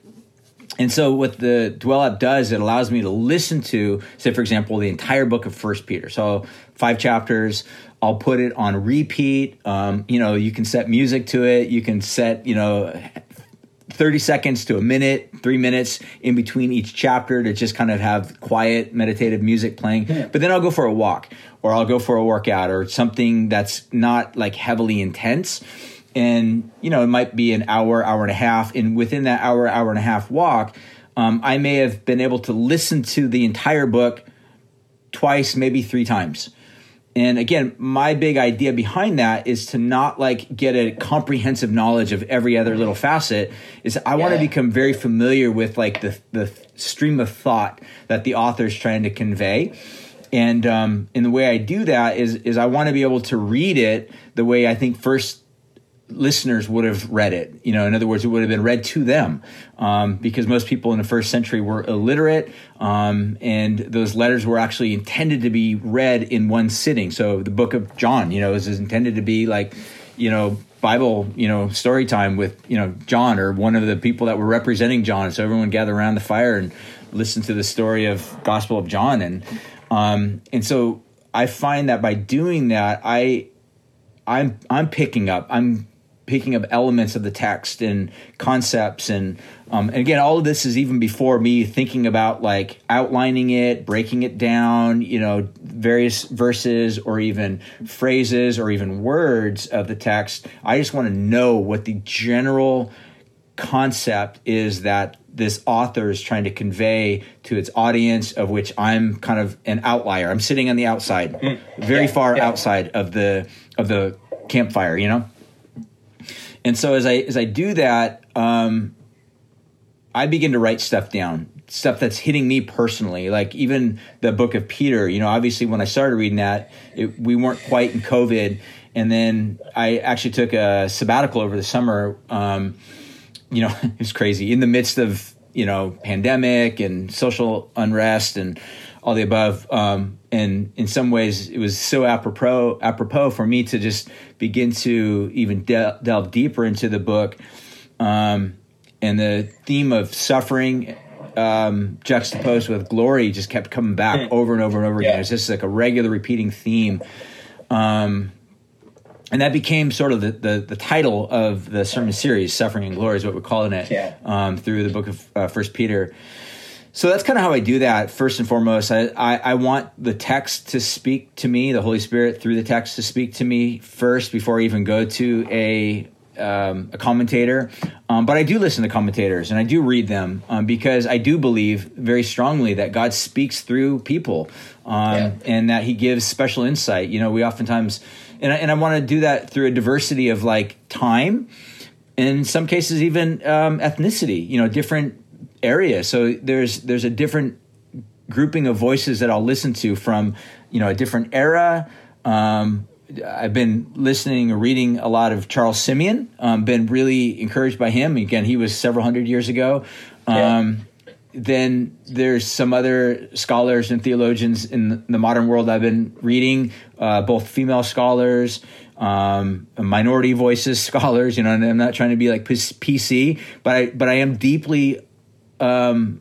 And so what the Dwell app does, it allows me to listen to, say, for example, the entire book of First Peter. So five chapters. I'll put it on repeat. Um, you know, you can set music to it. You can set, you know, 30 seconds to a minute, three minutes in between each chapter to just kind of have quiet meditative music playing. Yeah. But then I'll go for a walk or I'll go for a workout or something that's not like heavily intense. And, you know, it might be an hour, hour and a half. And within that hour, hour and a half walk, um, I may have been able to listen to the entire book twice, maybe three times. And again, my big idea behind that is to not like get a comprehensive knowledge of every other little facet. Is I yeah. want to become very familiar with like the the stream of thought that the author is trying to convey. And um, and the way I do that is is I want to be able to read it the way I think first listeners would have read it. You know, in other words, it would have been read to them um, because most people in the first century were illiterate, um, and those letters were actually intended to be read in one sitting. So the Book of John, you know, is intended to be like, you know. Bible, you know, story time with you know John or one of the people that were representing John. So everyone gather around the fire and listen to the story of Gospel of John, and um, and so I find that by doing that, I I'm I'm picking up. I'm picking up elements of the text and concepts and um, and again all of this is even before me thinking about like outlining it breaking it down you know various verses or even phrases or even words of the text i just want to know what the general concept is that this author is trying to convey to its audience of which i'm kind of an outlier i'm sitting on the outside mm. very yeah, far yeah. outside of the of the campfire you know and so as I as I do that, um, I begin to write stuff down, stuff that's hitting me personally. Like even the book of Peter. You know, obviously when I started reading that, it, we weren't quite in COVID, and then I actually took a sabbatical over the summer. Um, you know, it was crazy in the midst of you know pandemic and social unrest and all the above. Um, and in some ways, it was so apropos apropos for me to just begin to even de- delve deeper into the book. Um, and the theme of suffering um, juxtaposed with glory just kept coming back hmm. over and over and over again. Yeah. It's just like a regular repeating theme. Um, and that became sort of the, the, the, title of the sermon series, "Suffering and Glory," is what we're calling it yeah. um, through the book of uh, First Peter. So that's kind of how I do that. First and foremost, I, I, I, want the text to speak to me, the Holy Spirit through the text to speak to me first before I even go to a um, a commentator. Um, but I do listen to commentators and I do read them um, because I do believe very strongly that God speaks through people um, yeah. and that He gives special insight. You know, we oftentimes, and I, and I want to do that through a diversity of like time. In some cases, even um, ethnicity. You know, different area. So there's there's a different grouping of voices that I'll listen to from you know a different era. Um, I've been listening or reading a lot of Charles Simeon. Um, been really encouraged by him. Again, he was several hundred years ago. Um, yeah. Then there's some other scholars and theologians in the modern world I've been reading, uh, both female scholars, um, minority voices scholars. You know, and I'm not trying to be like PC, but I but I am deeply um,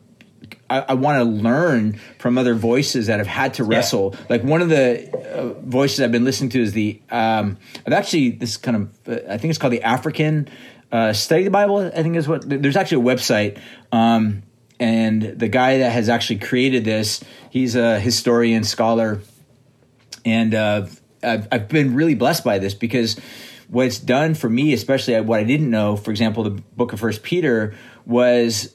I, I want to learn from other voices that have had to wrestle. Yeah. Like one of the uh, voices I've been listening to is the um, I've actually this kind of uh, I think it's called the African uh, Study the Bible. I think is what there's actually a website. Um, and the guy that has actually created this, he's a historian scholar, and uh, I've, I've been really blessed by this because what it's done for me, especially what I didn't know, for example, the book of First Peter was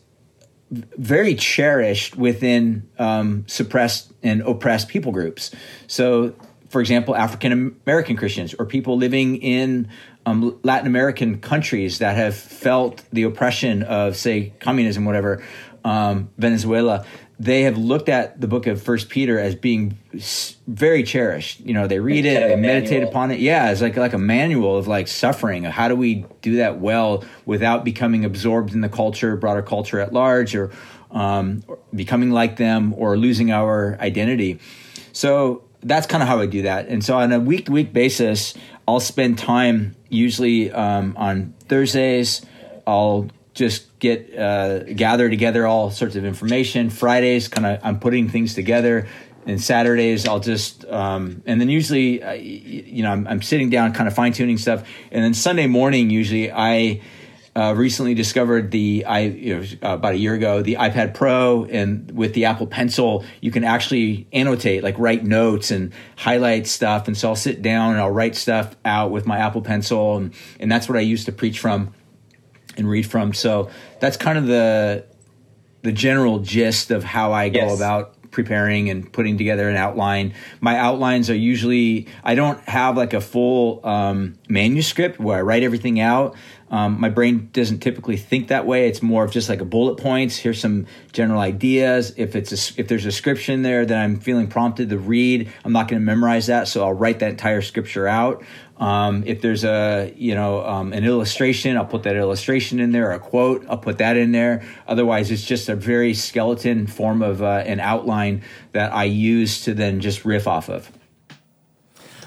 very cherished within um, suppressed and oppressed people groups. So, for example, African American Christians or people living in um, Latin American countries that have felt the oppression of, say, communism, whatever, um, Venezuela, they have looked at the book of First Peter as being very cherished. You know, they read it, they meditate upon it. Yeah, it's like like a manual of like suffering. How do we do that well without becoming absorbed in the culture, broader culture at large, or um, becoming like them, or losing our identity? So that's kind of how I do that. And so on a week to week basis, I'll spend time usually um, on Thursdays. I'll just get uh, gather together all sorts of information. Fridays, kind of, I'm putting things together. And Saturdays, I'll just, um, and then usually, uh, you know, I'm, I'm, sitting down, kind of fine tuning stuff. And then Sunday morning, usually, I uh, recently discovered the I you know, about a year ago the iPad Pro, and with the Apple Pencil, you can actually annotate, like write notes and highlight stuff. And so I'll sit down and I'll write stuff out with my Apple Pencil, and, and that's what I use to preach from and read from. So that's kind of the the general gist of how I go yes. about preparing and putting together an outline. My outlines are usually I don't have like a full um, manuscript where I write everything out. Um, my brain doesn't typically think that way. It's more of just like a bullet points. Here's some general ideas. If it's a, if there's a scripture in there that I'm feeling prompted to read, I'm not going to memorize that, so I'll write that entire scripture out. Um, if there's a you know um, an illustration, I'll put that illustration in there. a quote, I'll put that in there. Otherwise, it's just a very skeleton form of uh, an outline that I use to then just riff off of.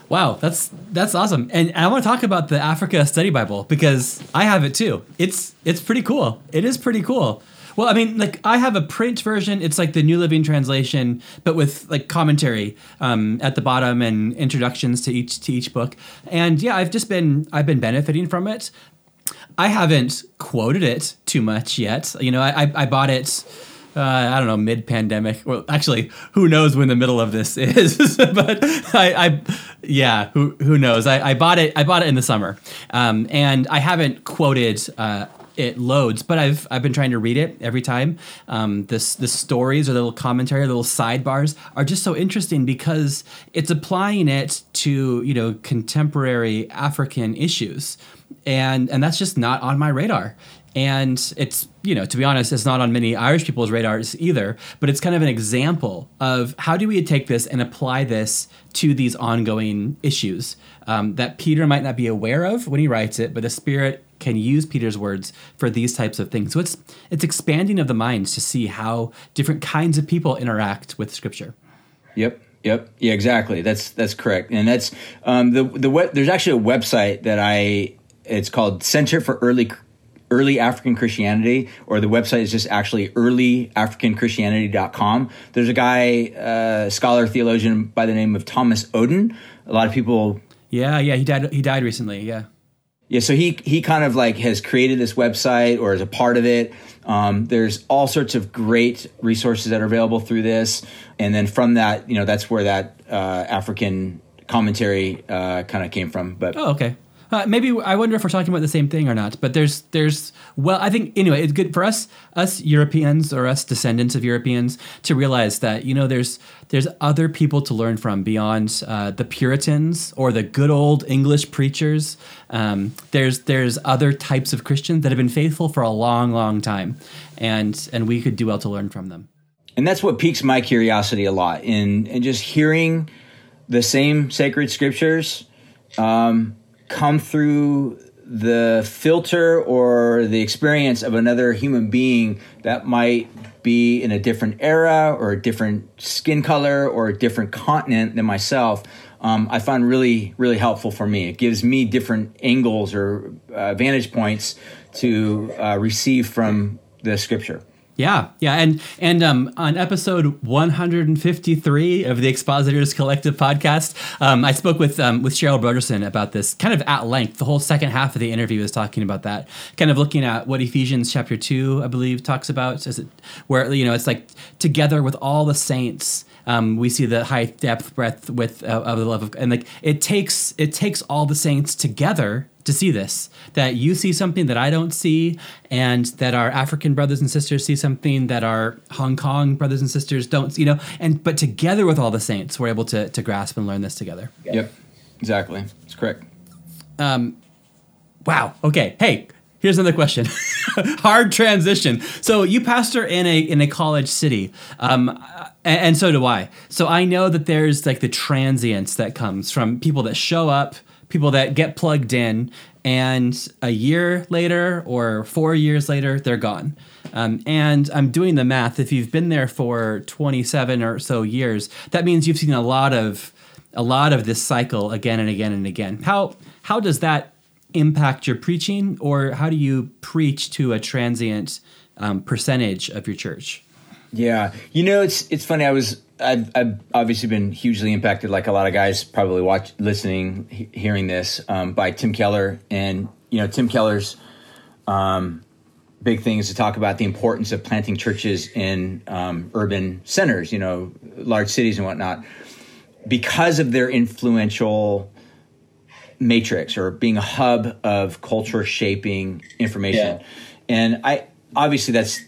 Wow, that's that's awesome. And I want to talk about the Africa Study Bible because I have it too. It's it's pretty cool. It is pretty cool. Well, I mean, like I have a print version. It's like the New Living Translation, but with like commentary um, at the bottom and introductions to each to each book. And yeah, I've just been I've been benefiting from it. I haven't quoted it too much yet. You know, I I, I bought it. Uh, I don't know, mid pandemic. Well, actually, who knows when the middle of this is? but I, I, yeah, who who knows? I, I bought it. I bought it in the summer, um, and I haven't quoted uh, it loads, but I've I've been trying to read it every time. Um, this the stories or the little commentary, the little sidebars are just so interesting because it's applying it to you know contemporary African issues, and and that's just not on my radar. And it's, you know, to be honest, it's not on many Irish people's radars either, but it's kind of an example of how do we take this and apply this to these ongoing issues um, that Peter might not be aware of when he writes it, but the Spirit can use Peter's words for these types of things. So it's it's expanding of the minds to see how different kinds of people interact with Scripture. Yep. Yep. Yeah. Exactly. That's that's correct. And that's um, the the web, there's actually a website that I it's called Center for Early early African Christianity, or the website is just actually earlyafricanchristianity.com. There's a guy, uh, scholar theologian by the name of Thomas Oden. A lot of people. Yeah, yeah, he died. He died recently. Yeah. Yeah, so he he kind of like has created this website or is a part of it. Um, there's all sorts of great resources that are available through this, and then from that, you know, that's where that uh, African commentary uh, kind of came from. But oh, okay. Uh, maybe I wonder if we're talking about the same thing or not. But there's there's well, I think anyway, it's good for us us Europeans or us descendants of Europeans to realize that you know there's there's other people to learn from beyond uh, the Puritans or the good old English preachers. Um, there's there's other types of Christians that have been faithful for a long, long time, and and we could do well to learn from them. And that's what piques my curiosity a lot in in just hearing the same sacred scriptures. Um, come through the filter or the experience of another human being that might be in a different era or a different skin color or a different continent than myself, um, I find really, really helpful for me. It gives me different angles or uh, vantage points to uh, receive from the scripture. Yeah, yeah, and and um, on episode 153 of the Expositors Collective podcast, um, I spoke with um, with Cheryl Brodersen about this kind of at length. The whole second half of the interview was talking about that, kind of looking at what Ephesians chapter two, I believe, talks about. Is it where you know it's like together with all the saints. Um, we see the height, depth, breadth, width of, of the love of, and like it takes it takes all the saints together to see this that you see something that I don't see, and that our African brothers and sisters see something that our Hong Kong brothers and sisters don't, you know, and but together with all the saints, we're able to to grasp and learn this together. Yep, exactly. It's correct. Um, wow. Okay. Hey, here's another question. Hard transition. So you pastor in a in a college city, um, and, and so do I. So I know that there's like the transience that comes from people that show up people that get plugged in and a year later or four years later they're gone um, and i'm doing the math if you've been there for 27 or so years that means you've seen a lot of a lot of this cycle again and again and again how how does that impact your preaching or how do you preach to a transient um, percentage of your church? Yeah. You know it's it's funny. I was I've, I've obviously been hugely impacted, like a lot of guys probably watch, listening, he, hearing this, um, by Tim Keller. And, you know, Tim Keller's um, big thing is to talk about the importance of planting churches in um, urban centers, you know, large cities and whatnot, because of their influential matrix or being a hub of culture shaping information. Yeah. And I, obviously, that's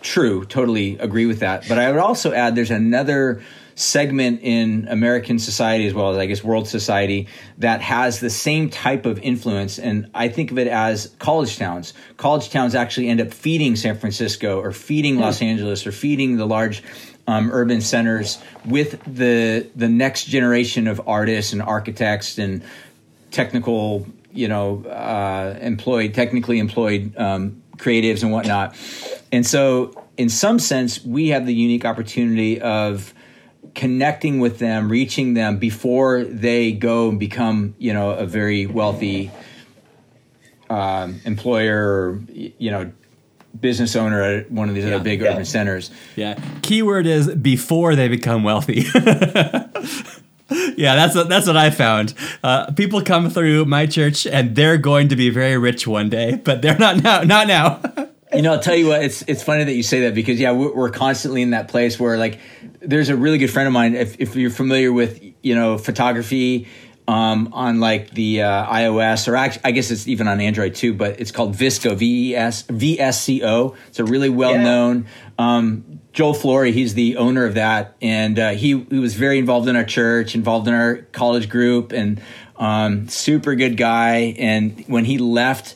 true, totally agree with that. But I would also add there's another segment in American society as well as I guess world society that has the same type of influence and I think of it as college towns. College towns actually end up feeding San Francisco or feeding Los hmm. Angeles or feeding the large um, urban centers with the the next generation of artists and architects and technical you know uh, employed technically employed um, creatives and whatnot and so, in some sense, we have the unique opportunity of connecting with them, reaching them before they go and become, you know, a very wealthy um, employer, or, you know, business owner at one of these yeah, other big yeah. urban centers. Yeah. Keyword is before they become wealthy. yeah, that's what, that's what I found. Uh, people come through my church and they're going to be very rich one day, but they're not now. Not now. you know, I'll tell you what. It's it's funny that you say that because yeah, we're, we're, constantly in that place where like there's a really good friend of mine. If if you're familiar with you know photography um, on like the uh, iOS or actually, I guess it's even on Android too, but it's called VSCO V E S V S C O. It's a really well known. Yeah. Um, Joel Flory, he's the owner of that, and uh, he he was very involved in our church, involved in our college group, and um, super good guy. And when he left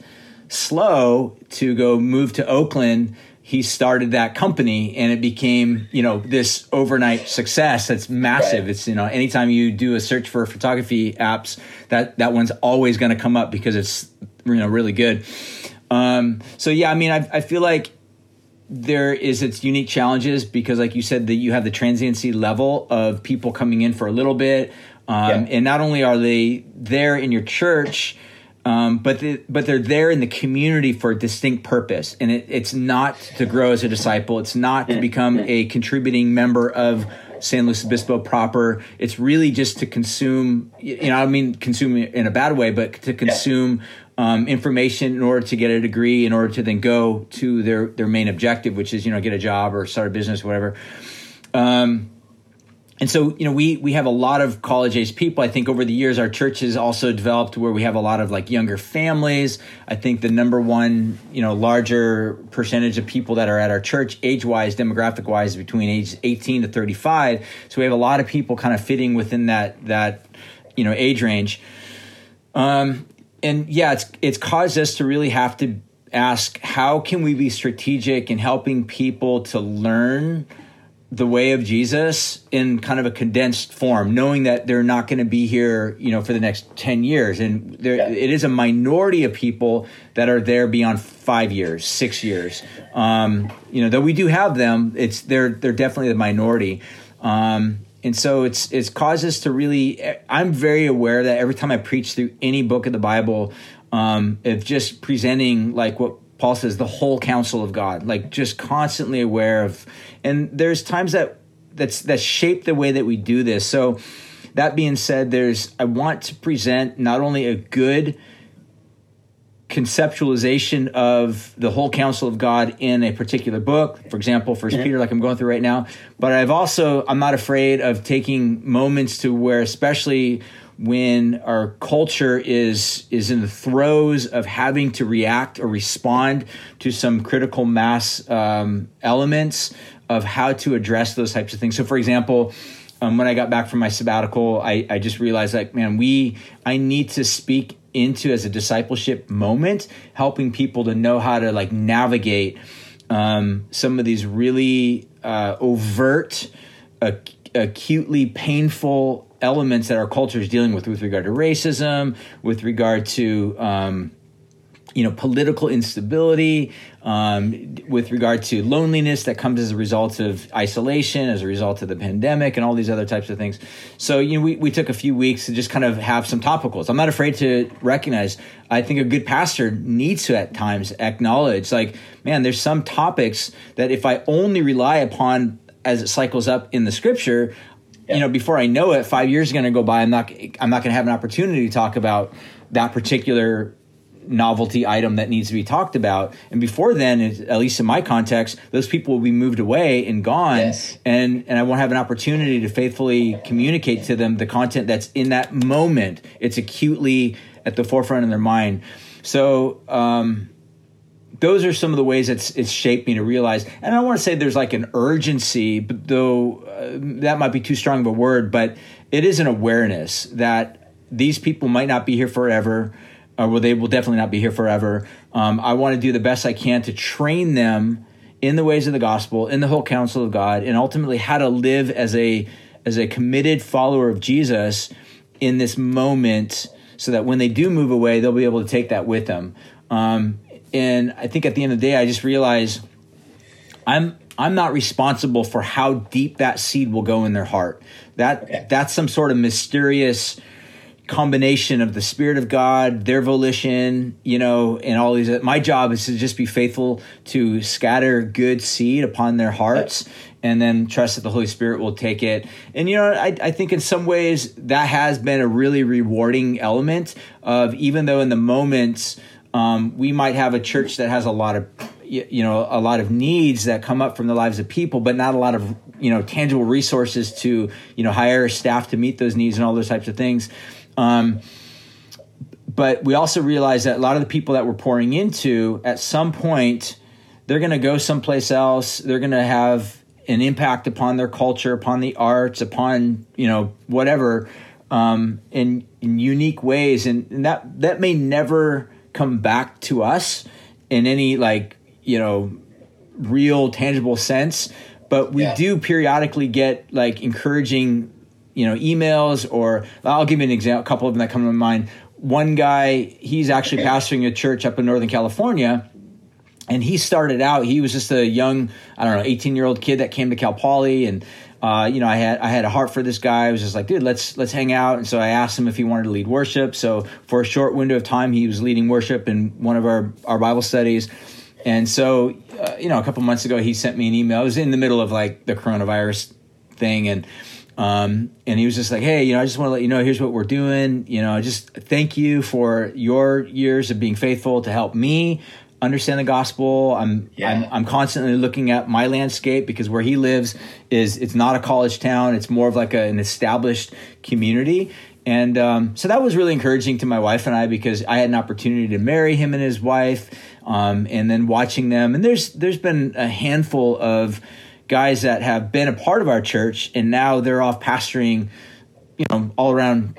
SLO to go move to Oakland, he started that company and it became, you know, this overnight success that's massive. Right. It's, you know, anytime you do a search for photography apps, that, that one's always going to come up because it's, you know, really good. Um, so yeah, I mean, I, I feel like there is its unique challenges because like you said that you have the transiency level of people coming in for a little bit um, yeah. and not only are they there in your church um, but the, but they're there in the community for a distinct purpose, and it, it's not to grow as a disciple. It's not to become a contributing member of San Luis Obispo proper. It's really just to consume. You know, I mean, consume in a bad way, but to consume um, information in order to get a degree, in order to then go to their their main objective, which is you know get a job or start a business, or whatever. Um, and so you know we we have a lot of college age people. I think over the years our church has also developed where we have a lot of like younger families. I think the number one you know larger percentage of people that are at our church age wise demographic wise between age 18 to 35 so we have a lot of people kind of fitting within that that you know age range. Um and yeah it's it's caused us to really have to ask how can we be strategic in helping people to learn the way of Jesus in kind of a condensed form, knowing that they're not going to be here, you know, for the next 10 years. And there, yeah. it is a minority of people that are there beyond five years, six years. Um, you know, though we do have them, it's, they're, they're definitely the minority. Um, and so it's, it's caused us to really, I'm very aware that every time I preach through any book of the Bible, um, of just presenting like what Paul says the whole counsel of God, like just constantly aware of. And there's times that that's that shape the way that we do this. So that being said, there's I want to present not only a good conceptualization of the whole counsel of God in a particular book, for example, First Peter, like I'm going through right now. But I've also I'm not afraid of taking moments to where, especially when our culture is is in the throes of having to react or respond to some critical mass um, elements of how to address those types of things. So, for example. Um, when I got back from my sabbatical, I, I just realized like, man, we I need to speak into as a discipleship moment, helping people to know how to like navigate um, some of these really uh, overt, ac- acutely painful elements that our culture is dealing with, with regard to racism, with regard to um, you know political instability um, with regard to loneliness that comes as a result of isolation as a result of the pandemic and all these other types of things so you know we, we took a few weeks to just kind of have some topicals i'm not afraid to recognize i think a good pastor needs to at times acknowledge like man there's some topics that if i only rely upon as it cycles up in the scripture yeah. you know before i know it five years are going to go by i'm not i'm not going to have an opportunity to talk about that particular novelty item that needs to be talked about. And before then, at least in my context, those people will be moved away and gone, yes. and and I won't have an opportunity to faithfully communicate to them the content that's in that moment. It's acutely at the forefront of their mind. So. Um, those are some of the ways it's it's shaped me to realize. And I want to say there's like an urgency, but though uh, that might be too strong of a word, but it is an awareness that these people might not be here forever uh, well, they will definitely not be here forever. Um, I want to do the best I can to train them in the ways of the gospel, in the whole counsel of God, and ultimately how to live as a as a committed follower of Jesus in this moment, so that when they do move away, they'll be able to take that with them. Um, and I think at the end of the day, I just realize I'm I'm not responsible for how deep that seed will go in their heart. That okay. that's some sort of mysterious combination of the spirit of God, their volition, you know, and all these. My job is to just be faithful to scatter good seed upon their hearts, and then trust that the Holy Spirit will take it. And you know, I, I think in some ways that has been a really rewarding element of even though in the moments um, we might have a church that has a lot of you know a lot of needs that come up from the lives of people but not a lot of you know tangible resources to you know hire staff to meet those needs and all those types of things um, but we also realize that a lot of the people that we're pouring into, at some point, they're going to go someplace else. They're going to have an impact upon their culture, upon the arts, upon you know whatever, um, in, in unique ways, and, and that that may never come back to us in any like you know real tangible sense but we yeah. do periodically get like encouraging you know emails or I'll give you an example, a couple of them that come to mind. One guy, he's actually pastoring a church up in Northern California, and he started out. He was just a young, I don't know, eighteen year old kid that came to Cal Poly, and uh, you know, I had I had a heart for this guy. I was just like, dude, let's let's hang out. And so I asked him if he wanted to lead worship. So for a short window of time, he was leading worship in one of our our Bible studies. And so, uh, you know, a couple months ago, he sent me an email. I was in the middle of like the coronavirus thing, and um, and he was just like, hey, you know, I just want to let you know, here's what we're doing. You know, just thank you for your years of being faithful to help me understand the gospel. I'm, yeah. I'm, I'm constantly looking at my landscape because where he lives is it's not a college town. It's more of like a, an established community. And um, so that was really encouraging to my wife and I because I had an opportunity to marry him and his wife, um, and then watching them. And there's there's been a handful of guys that have been a part of our church and now they're off pastoring, you know, all around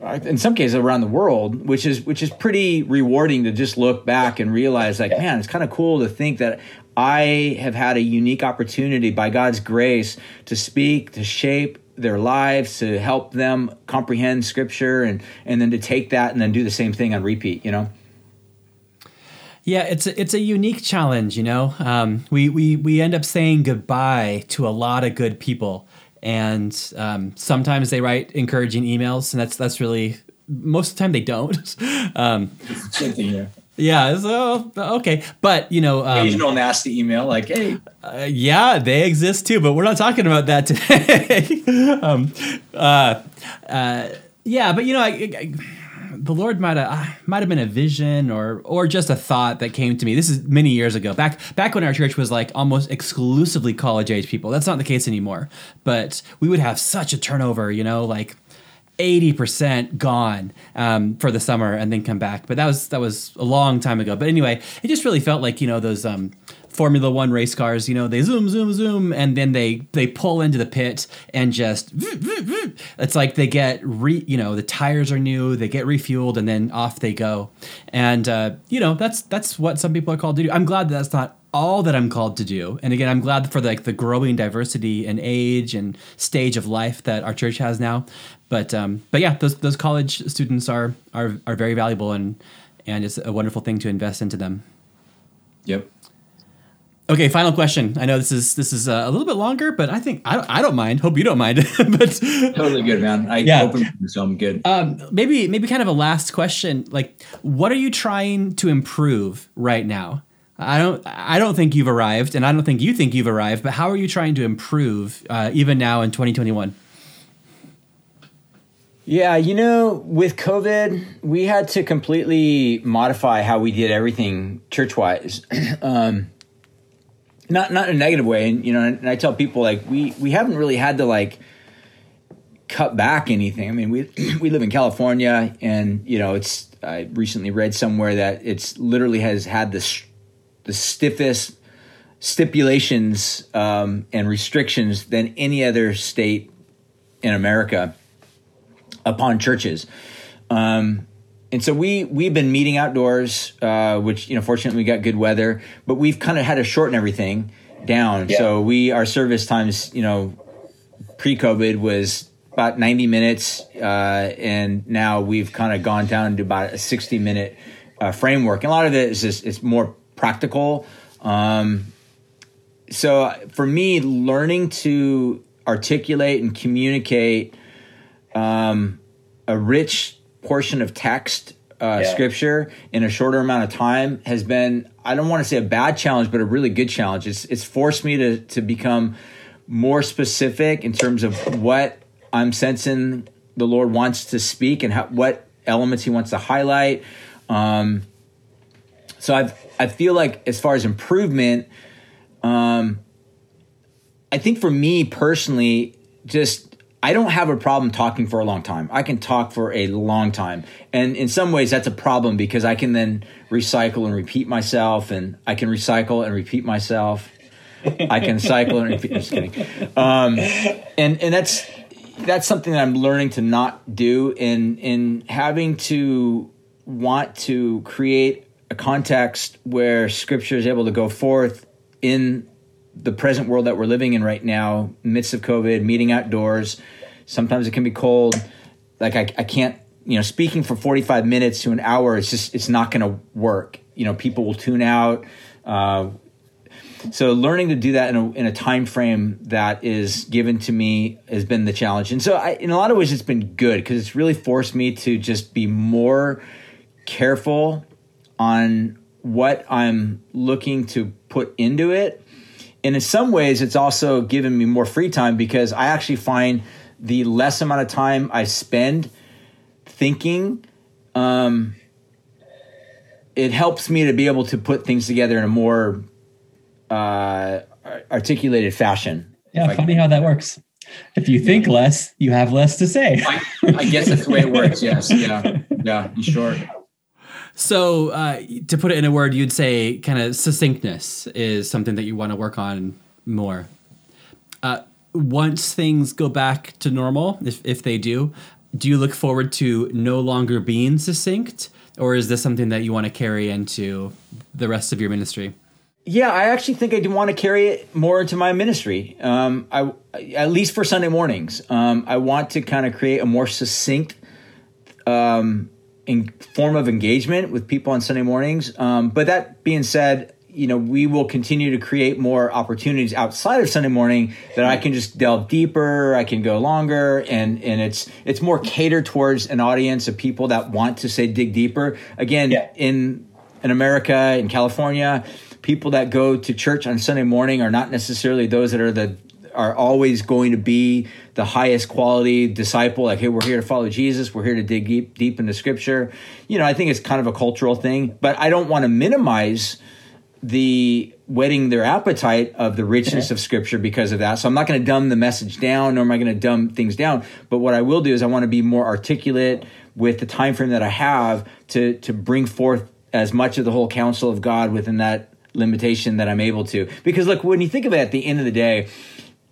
uh, in some cases around the world, which is which is pretty rewarding to just look back and realize like, man, it's kind of cool to think that I have had a unique opportunity by God's grace to speak, to shape their lives, to help them comprehend scripture and and then to take that and then do the same thing on repeat, you know? Yeah, it's a, it's a unique challenge. You know, um, we we we end up saying goodbye to a lot of good people, and um, sometimes they write encouraging emails, and that's that's really most of the time they don't. um, Same thing here. Yeah. So okay, but you know, um, occasional nasty email like, "Hey, uh, yeah, they exist too, but we're not talking about that today." um, uh, uh, yeah, but you know, I, I, the Lord might have uh, might have been a vision or or just a thought that came to me. This is many years ago, back back when our church was like almost exclusively college age people. That's not the case anymore. But we would have such a turnover, you know, like 80% gone um, for the summer and then come back. But that was that was a long time ago. But anyway, it just really felt like, you know, those um, Formula One race cars, you know, they zoom, zoom, zoom, and then they they pull into the pit and just it's like they get re you know, the tires are new, they get refueled and then off they go. And uh, you know, that's that's what some people are called to do. I'm glad that that's not all that I'm called to do. And again, I'm glad for the, like the growing diversity and age and stage of life that our church has now. But um, but yeah, those those college students are are are very valuable and and it's a wonderful thing to invest into them. Yep. Okay, final question. I know this is this is uh, a little bit longer, but I think I, I don't mind. Hope you don't mind. but totally good, man. I yeah. open so I'm good. Um, maybe maybe kind of a last question. Like, what are you trying to improve right now? I don't I don't think you've arrived, and I don't think you think you've arrived. But how are you trying to improve uh, even now in 2021? Yeah, you know, with COVID, we had to completely modify how we did everything church wise. um, not not in a negative way, and you know, and I tell people like we we haven't really had to like cut back anything. I mean, we we live in California, and you know, it's I recently read somewhere that it's literally has had the the stiffest stipulations um, and restrictions than any other state in America upon churches. Um, and so we we've been meeting outdoors, uh, which you know, fortunately we got good weather, but we've kind of had to shorten everything down. Yeah. So we our service times, you know, pre-COVID was about 90 minutes, uh, and now we've kind of gone down to about a 60 minute uh, framework. And a lot of it is just it's more practical. Um, so for me, learning to articulate and communicate um, a rich portion of text uh, yeah. scripture in a shorter amount of time has been I don't want to say a bad challenge, but a really good challenge. It's it's forced me to to become more specific in terms of what I'm sensing the Lord wants to speak and how, what elements He wants to highlight. Um, so I I feel like as far as improvement, um, I think for me personally, just I don't have a problem talking for a long time. I can talk for a long time. And in some ways, that's a problem because I can then recycle and repeat myself, and I can recycle and repeat myself. I can cycle and repeat. Just kidding. Um, and and that's that's something that I'm learning to not do. In in having to want to create a context where Scripture is able to go forth in the present world that we're living in right now, midst of COVID, meeting outdoors. Sometimes it can be cold. Like I, I can't, you know, speaking for 45 minutes to an hour, it's just, it's not going to work. You know, people will tune out. Uh, so learning to do that in a, in a time frame that is given to me has been the challenge. And so I, in a lot of ways, it's been good because it's really forced me to just be more careful on what I'm looking to put into it and in some ways, it's also given me more free time because I actually find the less amount of time I spend thinking, um, it helps me to be able to put things together in a more uh, articulated fashion. Yeah, funny how that works. If you think less, you have less to say. I, I guess that's the way it works. Yes. Yeah. Yeah. In short. So, uh, to put it in a word, you'd say kind of succinctness is something that you want to work on more. Uh, once things go back to normal, if, if they do, do you look forward to no longer being succinct? Or is this something that you want to carry into the rest of your ministry? Yeah, I actually think I do want to carry it more into my ministry. Um, I, at least for Sunday mornings, um, I want to kind of create a more succinct um, in form of engagement with people on Sunday mornings. Um, but that being said, you know, we will continue to create more opportunities outside of Sunday morning that I can just delve deeper, I can go longer, and and it's it's more catered towards an audience of people that want to say dig deeper. Again, yeah. in in America, in California, people that go to church on Sunday morning are not necessarily those that are the are always going to be the highest quality disciple. Like, hey, we're here to follow Jesus. We're here to dig deep, deep into Scripture. You know, I think it's kind of a cultural thing, but I don't want to minimize the whetting their appetite of the richness of scripture because of that. So I'm not going to dumb the message down, nor am I going to dumb things down. But what I will do is I want to be more articulate with the time frame that I have to to bring forth as much of the whole counsel of God within that limitation that I'm able to. Because look, when you think of it at the end of the day,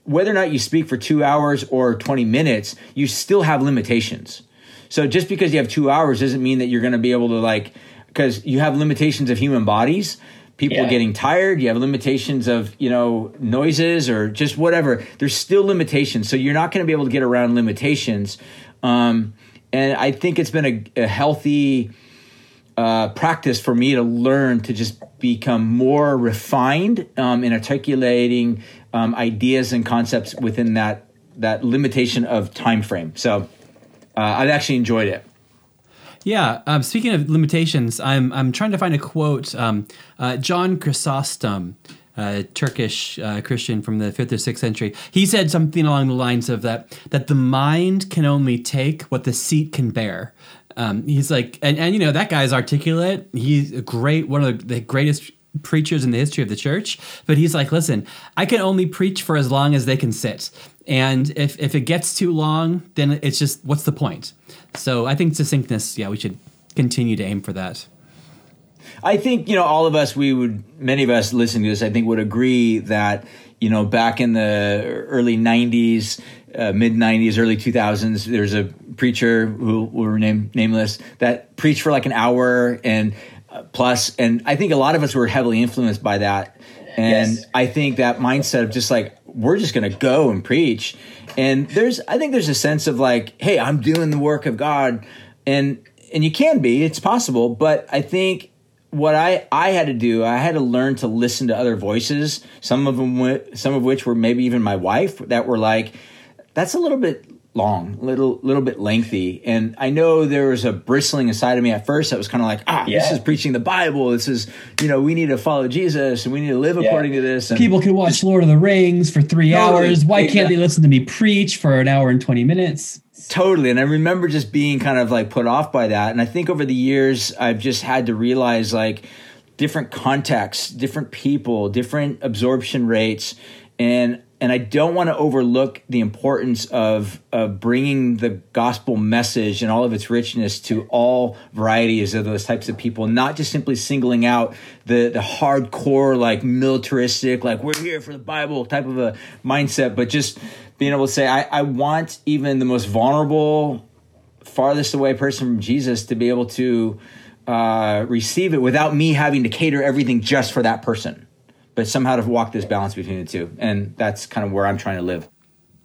whether or not you speak for two hours or 20 minutes, you still have limitations. So just because you have two hours doesn't mean that you're going to be able to like, because you have limitations of human bodies people yeah. getting tired you have limitations of you know noises or just whatever there's still limitations so you're not going to be able to get around limitations um, and i think it's been a, a healthy uh, practice for me to learn to just become more refined um, in articulating um, ideas and concepts within that that limitation of time frame so uh, i've actually enjoyed it yeah. Um, speaking of limitations, I'm I'm trying to find a quote. Um, uh, John Chrysostom, uh, Turkish uh, Christian from the fifth or sixth century, he said something along the lines of that that the mind can only take what the seat can bear. Um, he's like, and, and you know that guy's articulate. He's a great, one of the greatest preachers in the history of the church. But he's like, listen, I can only preach for as long as they can sit. And if, if it gets too long, then it's just, what's the point? So I think succinctness, yeah, we should continue to aim for that. I think, you know, all of us, we would, many of us listening to this, I think would agree that, you know, back in the early 90s, uh, mid 90s, early 2000s, there's a preacher who will remain nameless that preached for like an hour and plus, and I think a lot of us were heavily influenced by that. And yes. I think that mindset of just like, we're just going to go and preach. And there's, I think there's a sense of like, hey, I'm doing the work of God. And, and you can be, it's possible. But I think what I, I had to do, I had to learn to listen to other voices. Some of them, some of which were maybe even my wife that were like, that's a little bit long, little little bit lengthy. And I know there was a bristling inside of me at first that was kind of like, ah, yeah. this is preaching the Bible. This is, you know, we need to follow Jesus and we need to live yeah. according to this. And People can watch Lord of the Rings for three totally. hours. Why can't they listen to me preach for an hour and 20 minutes? Totally. And I remember just being kind of like put off by that. And I think over the years, I've just had to realize like different contexts, different people, different absorption rates. And and I don't want to overlook the importance of, of bringing the gospel message and all of its richness to all varieties of those types of people, not just simply singling out the, the hardcore, like militaristic, like we're here for the Bible type of a mindset, but just being able to say, I, I want even the most vulnerable, farthest away person from Jesus to be able to uh, receive it without me having to cater everything just for that person but somehow to walk this balance between the two. And that's kind of where I'm trying to live.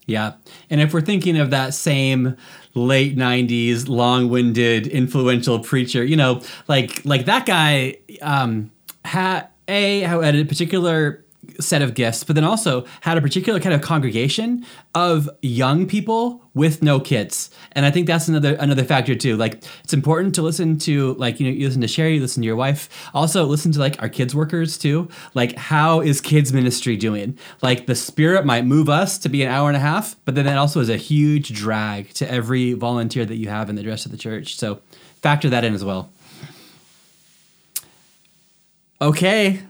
Yeah. And if we're thinking of that same late 90s long-winded influential preacher, you know, like like that guy um had a had a particular set of gifts, but then also had a particular kind of congregation of young people with no kids. And I think that's another another factor too. Like it's important to listen to like you know you listen to Sherry, you listen to your wife. Also listen to like our kids workers too. Like how is kids ministry doing? Like the spirit might move us to be an hour and a half, but then that also is a huge drag to every volunteer that you have in the rest of the church. So factor that in as well. Okay,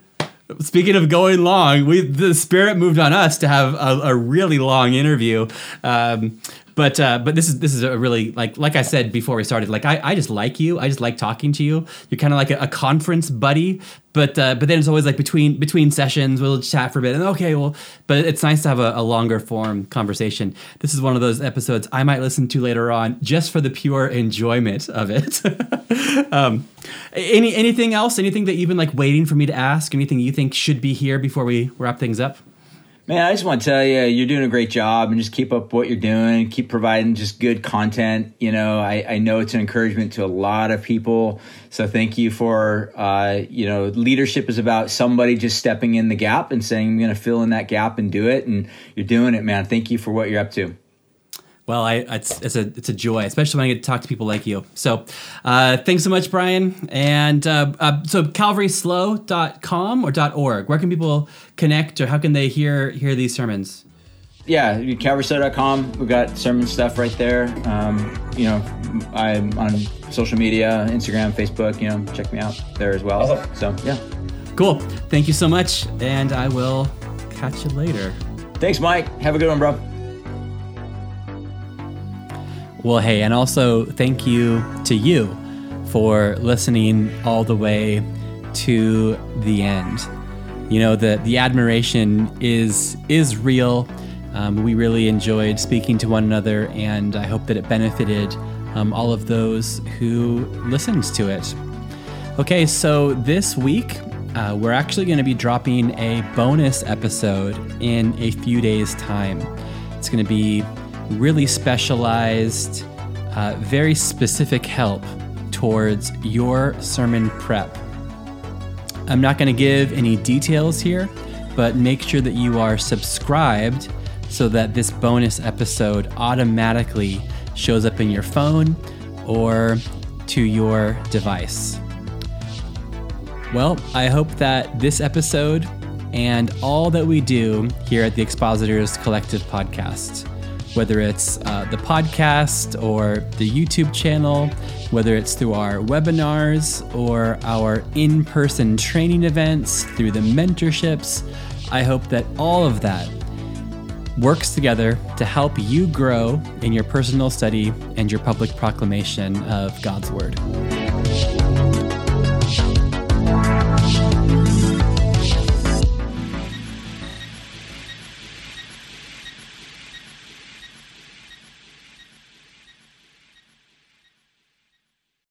Speaking of going long, we the spirit moved on us to have a, a really long interview. Um, but uh, but this is this is a really like like I said before we started. Like I, I just like you. I just like talking to you. You're kind of like a, a, conference buddy. But uh, but then it's always like between between sessions we'll chat for a bit and okay well. But it's nice to have a, a longer form conversation. This is one of those episodes I might listen to later on just for the pure enjoyment of it. um, any anything else? Anything that you've been like waiting for me to ask? Anything you think should be here before we wrap things up? Man, I just want to tell you, you're doing a great job and just keep up what you're doing. Keep providing just good content. You know, I, I know it's an encouragement to a lot of people. So thank you for, uh, you know, leadership is about somebody just stepping in the gap and saying, I'm going to fill in that gap and do it. And you're doing it, man. Thank you for what you're up to. Well, I it's, it's a it's a joy, especially when I get to talk to people like you. So, uh, thanks so much, Bryan. And uh, uh, so, calvaryslo.com or .org. Where can people connect, or how can they hear hear these sermons? Yeah, calvaryslo.com. We've got sermon stuff right there. Um, you know, I'm on social media, Instagram, Facebook. You know, check me out there as well. Awesome. So yeah. Cool. Thank you so much, and I will catch you later. Thanks, Mike. Have a good one, bro. Well, hey, and also thank you to you for listening all the way to the end. You know, the, the admiration is is real. Um, we really enjoyed speaking to one another, and I hope that it benefited um, all of those who listened to it. Okay, so this week uh, we're actually going to be dropping a bonus episode in a few days' time. It's going to be really specialized, uh, very specific help towards your sermon prep. I'm not going to give any details here, but make sure that you are subscribed so that this bonus episode automatically shows up in your phone or to your device. Well, I hope that this episode and all that we do here at the Expositors Collective podcast whether it's uh, the podcast or the YouTube channel, whether it's through our webinars or our in person training events, through the mentorships. I hope that all of that works together to help you grow in your personal study and your public proclamation of God's Word.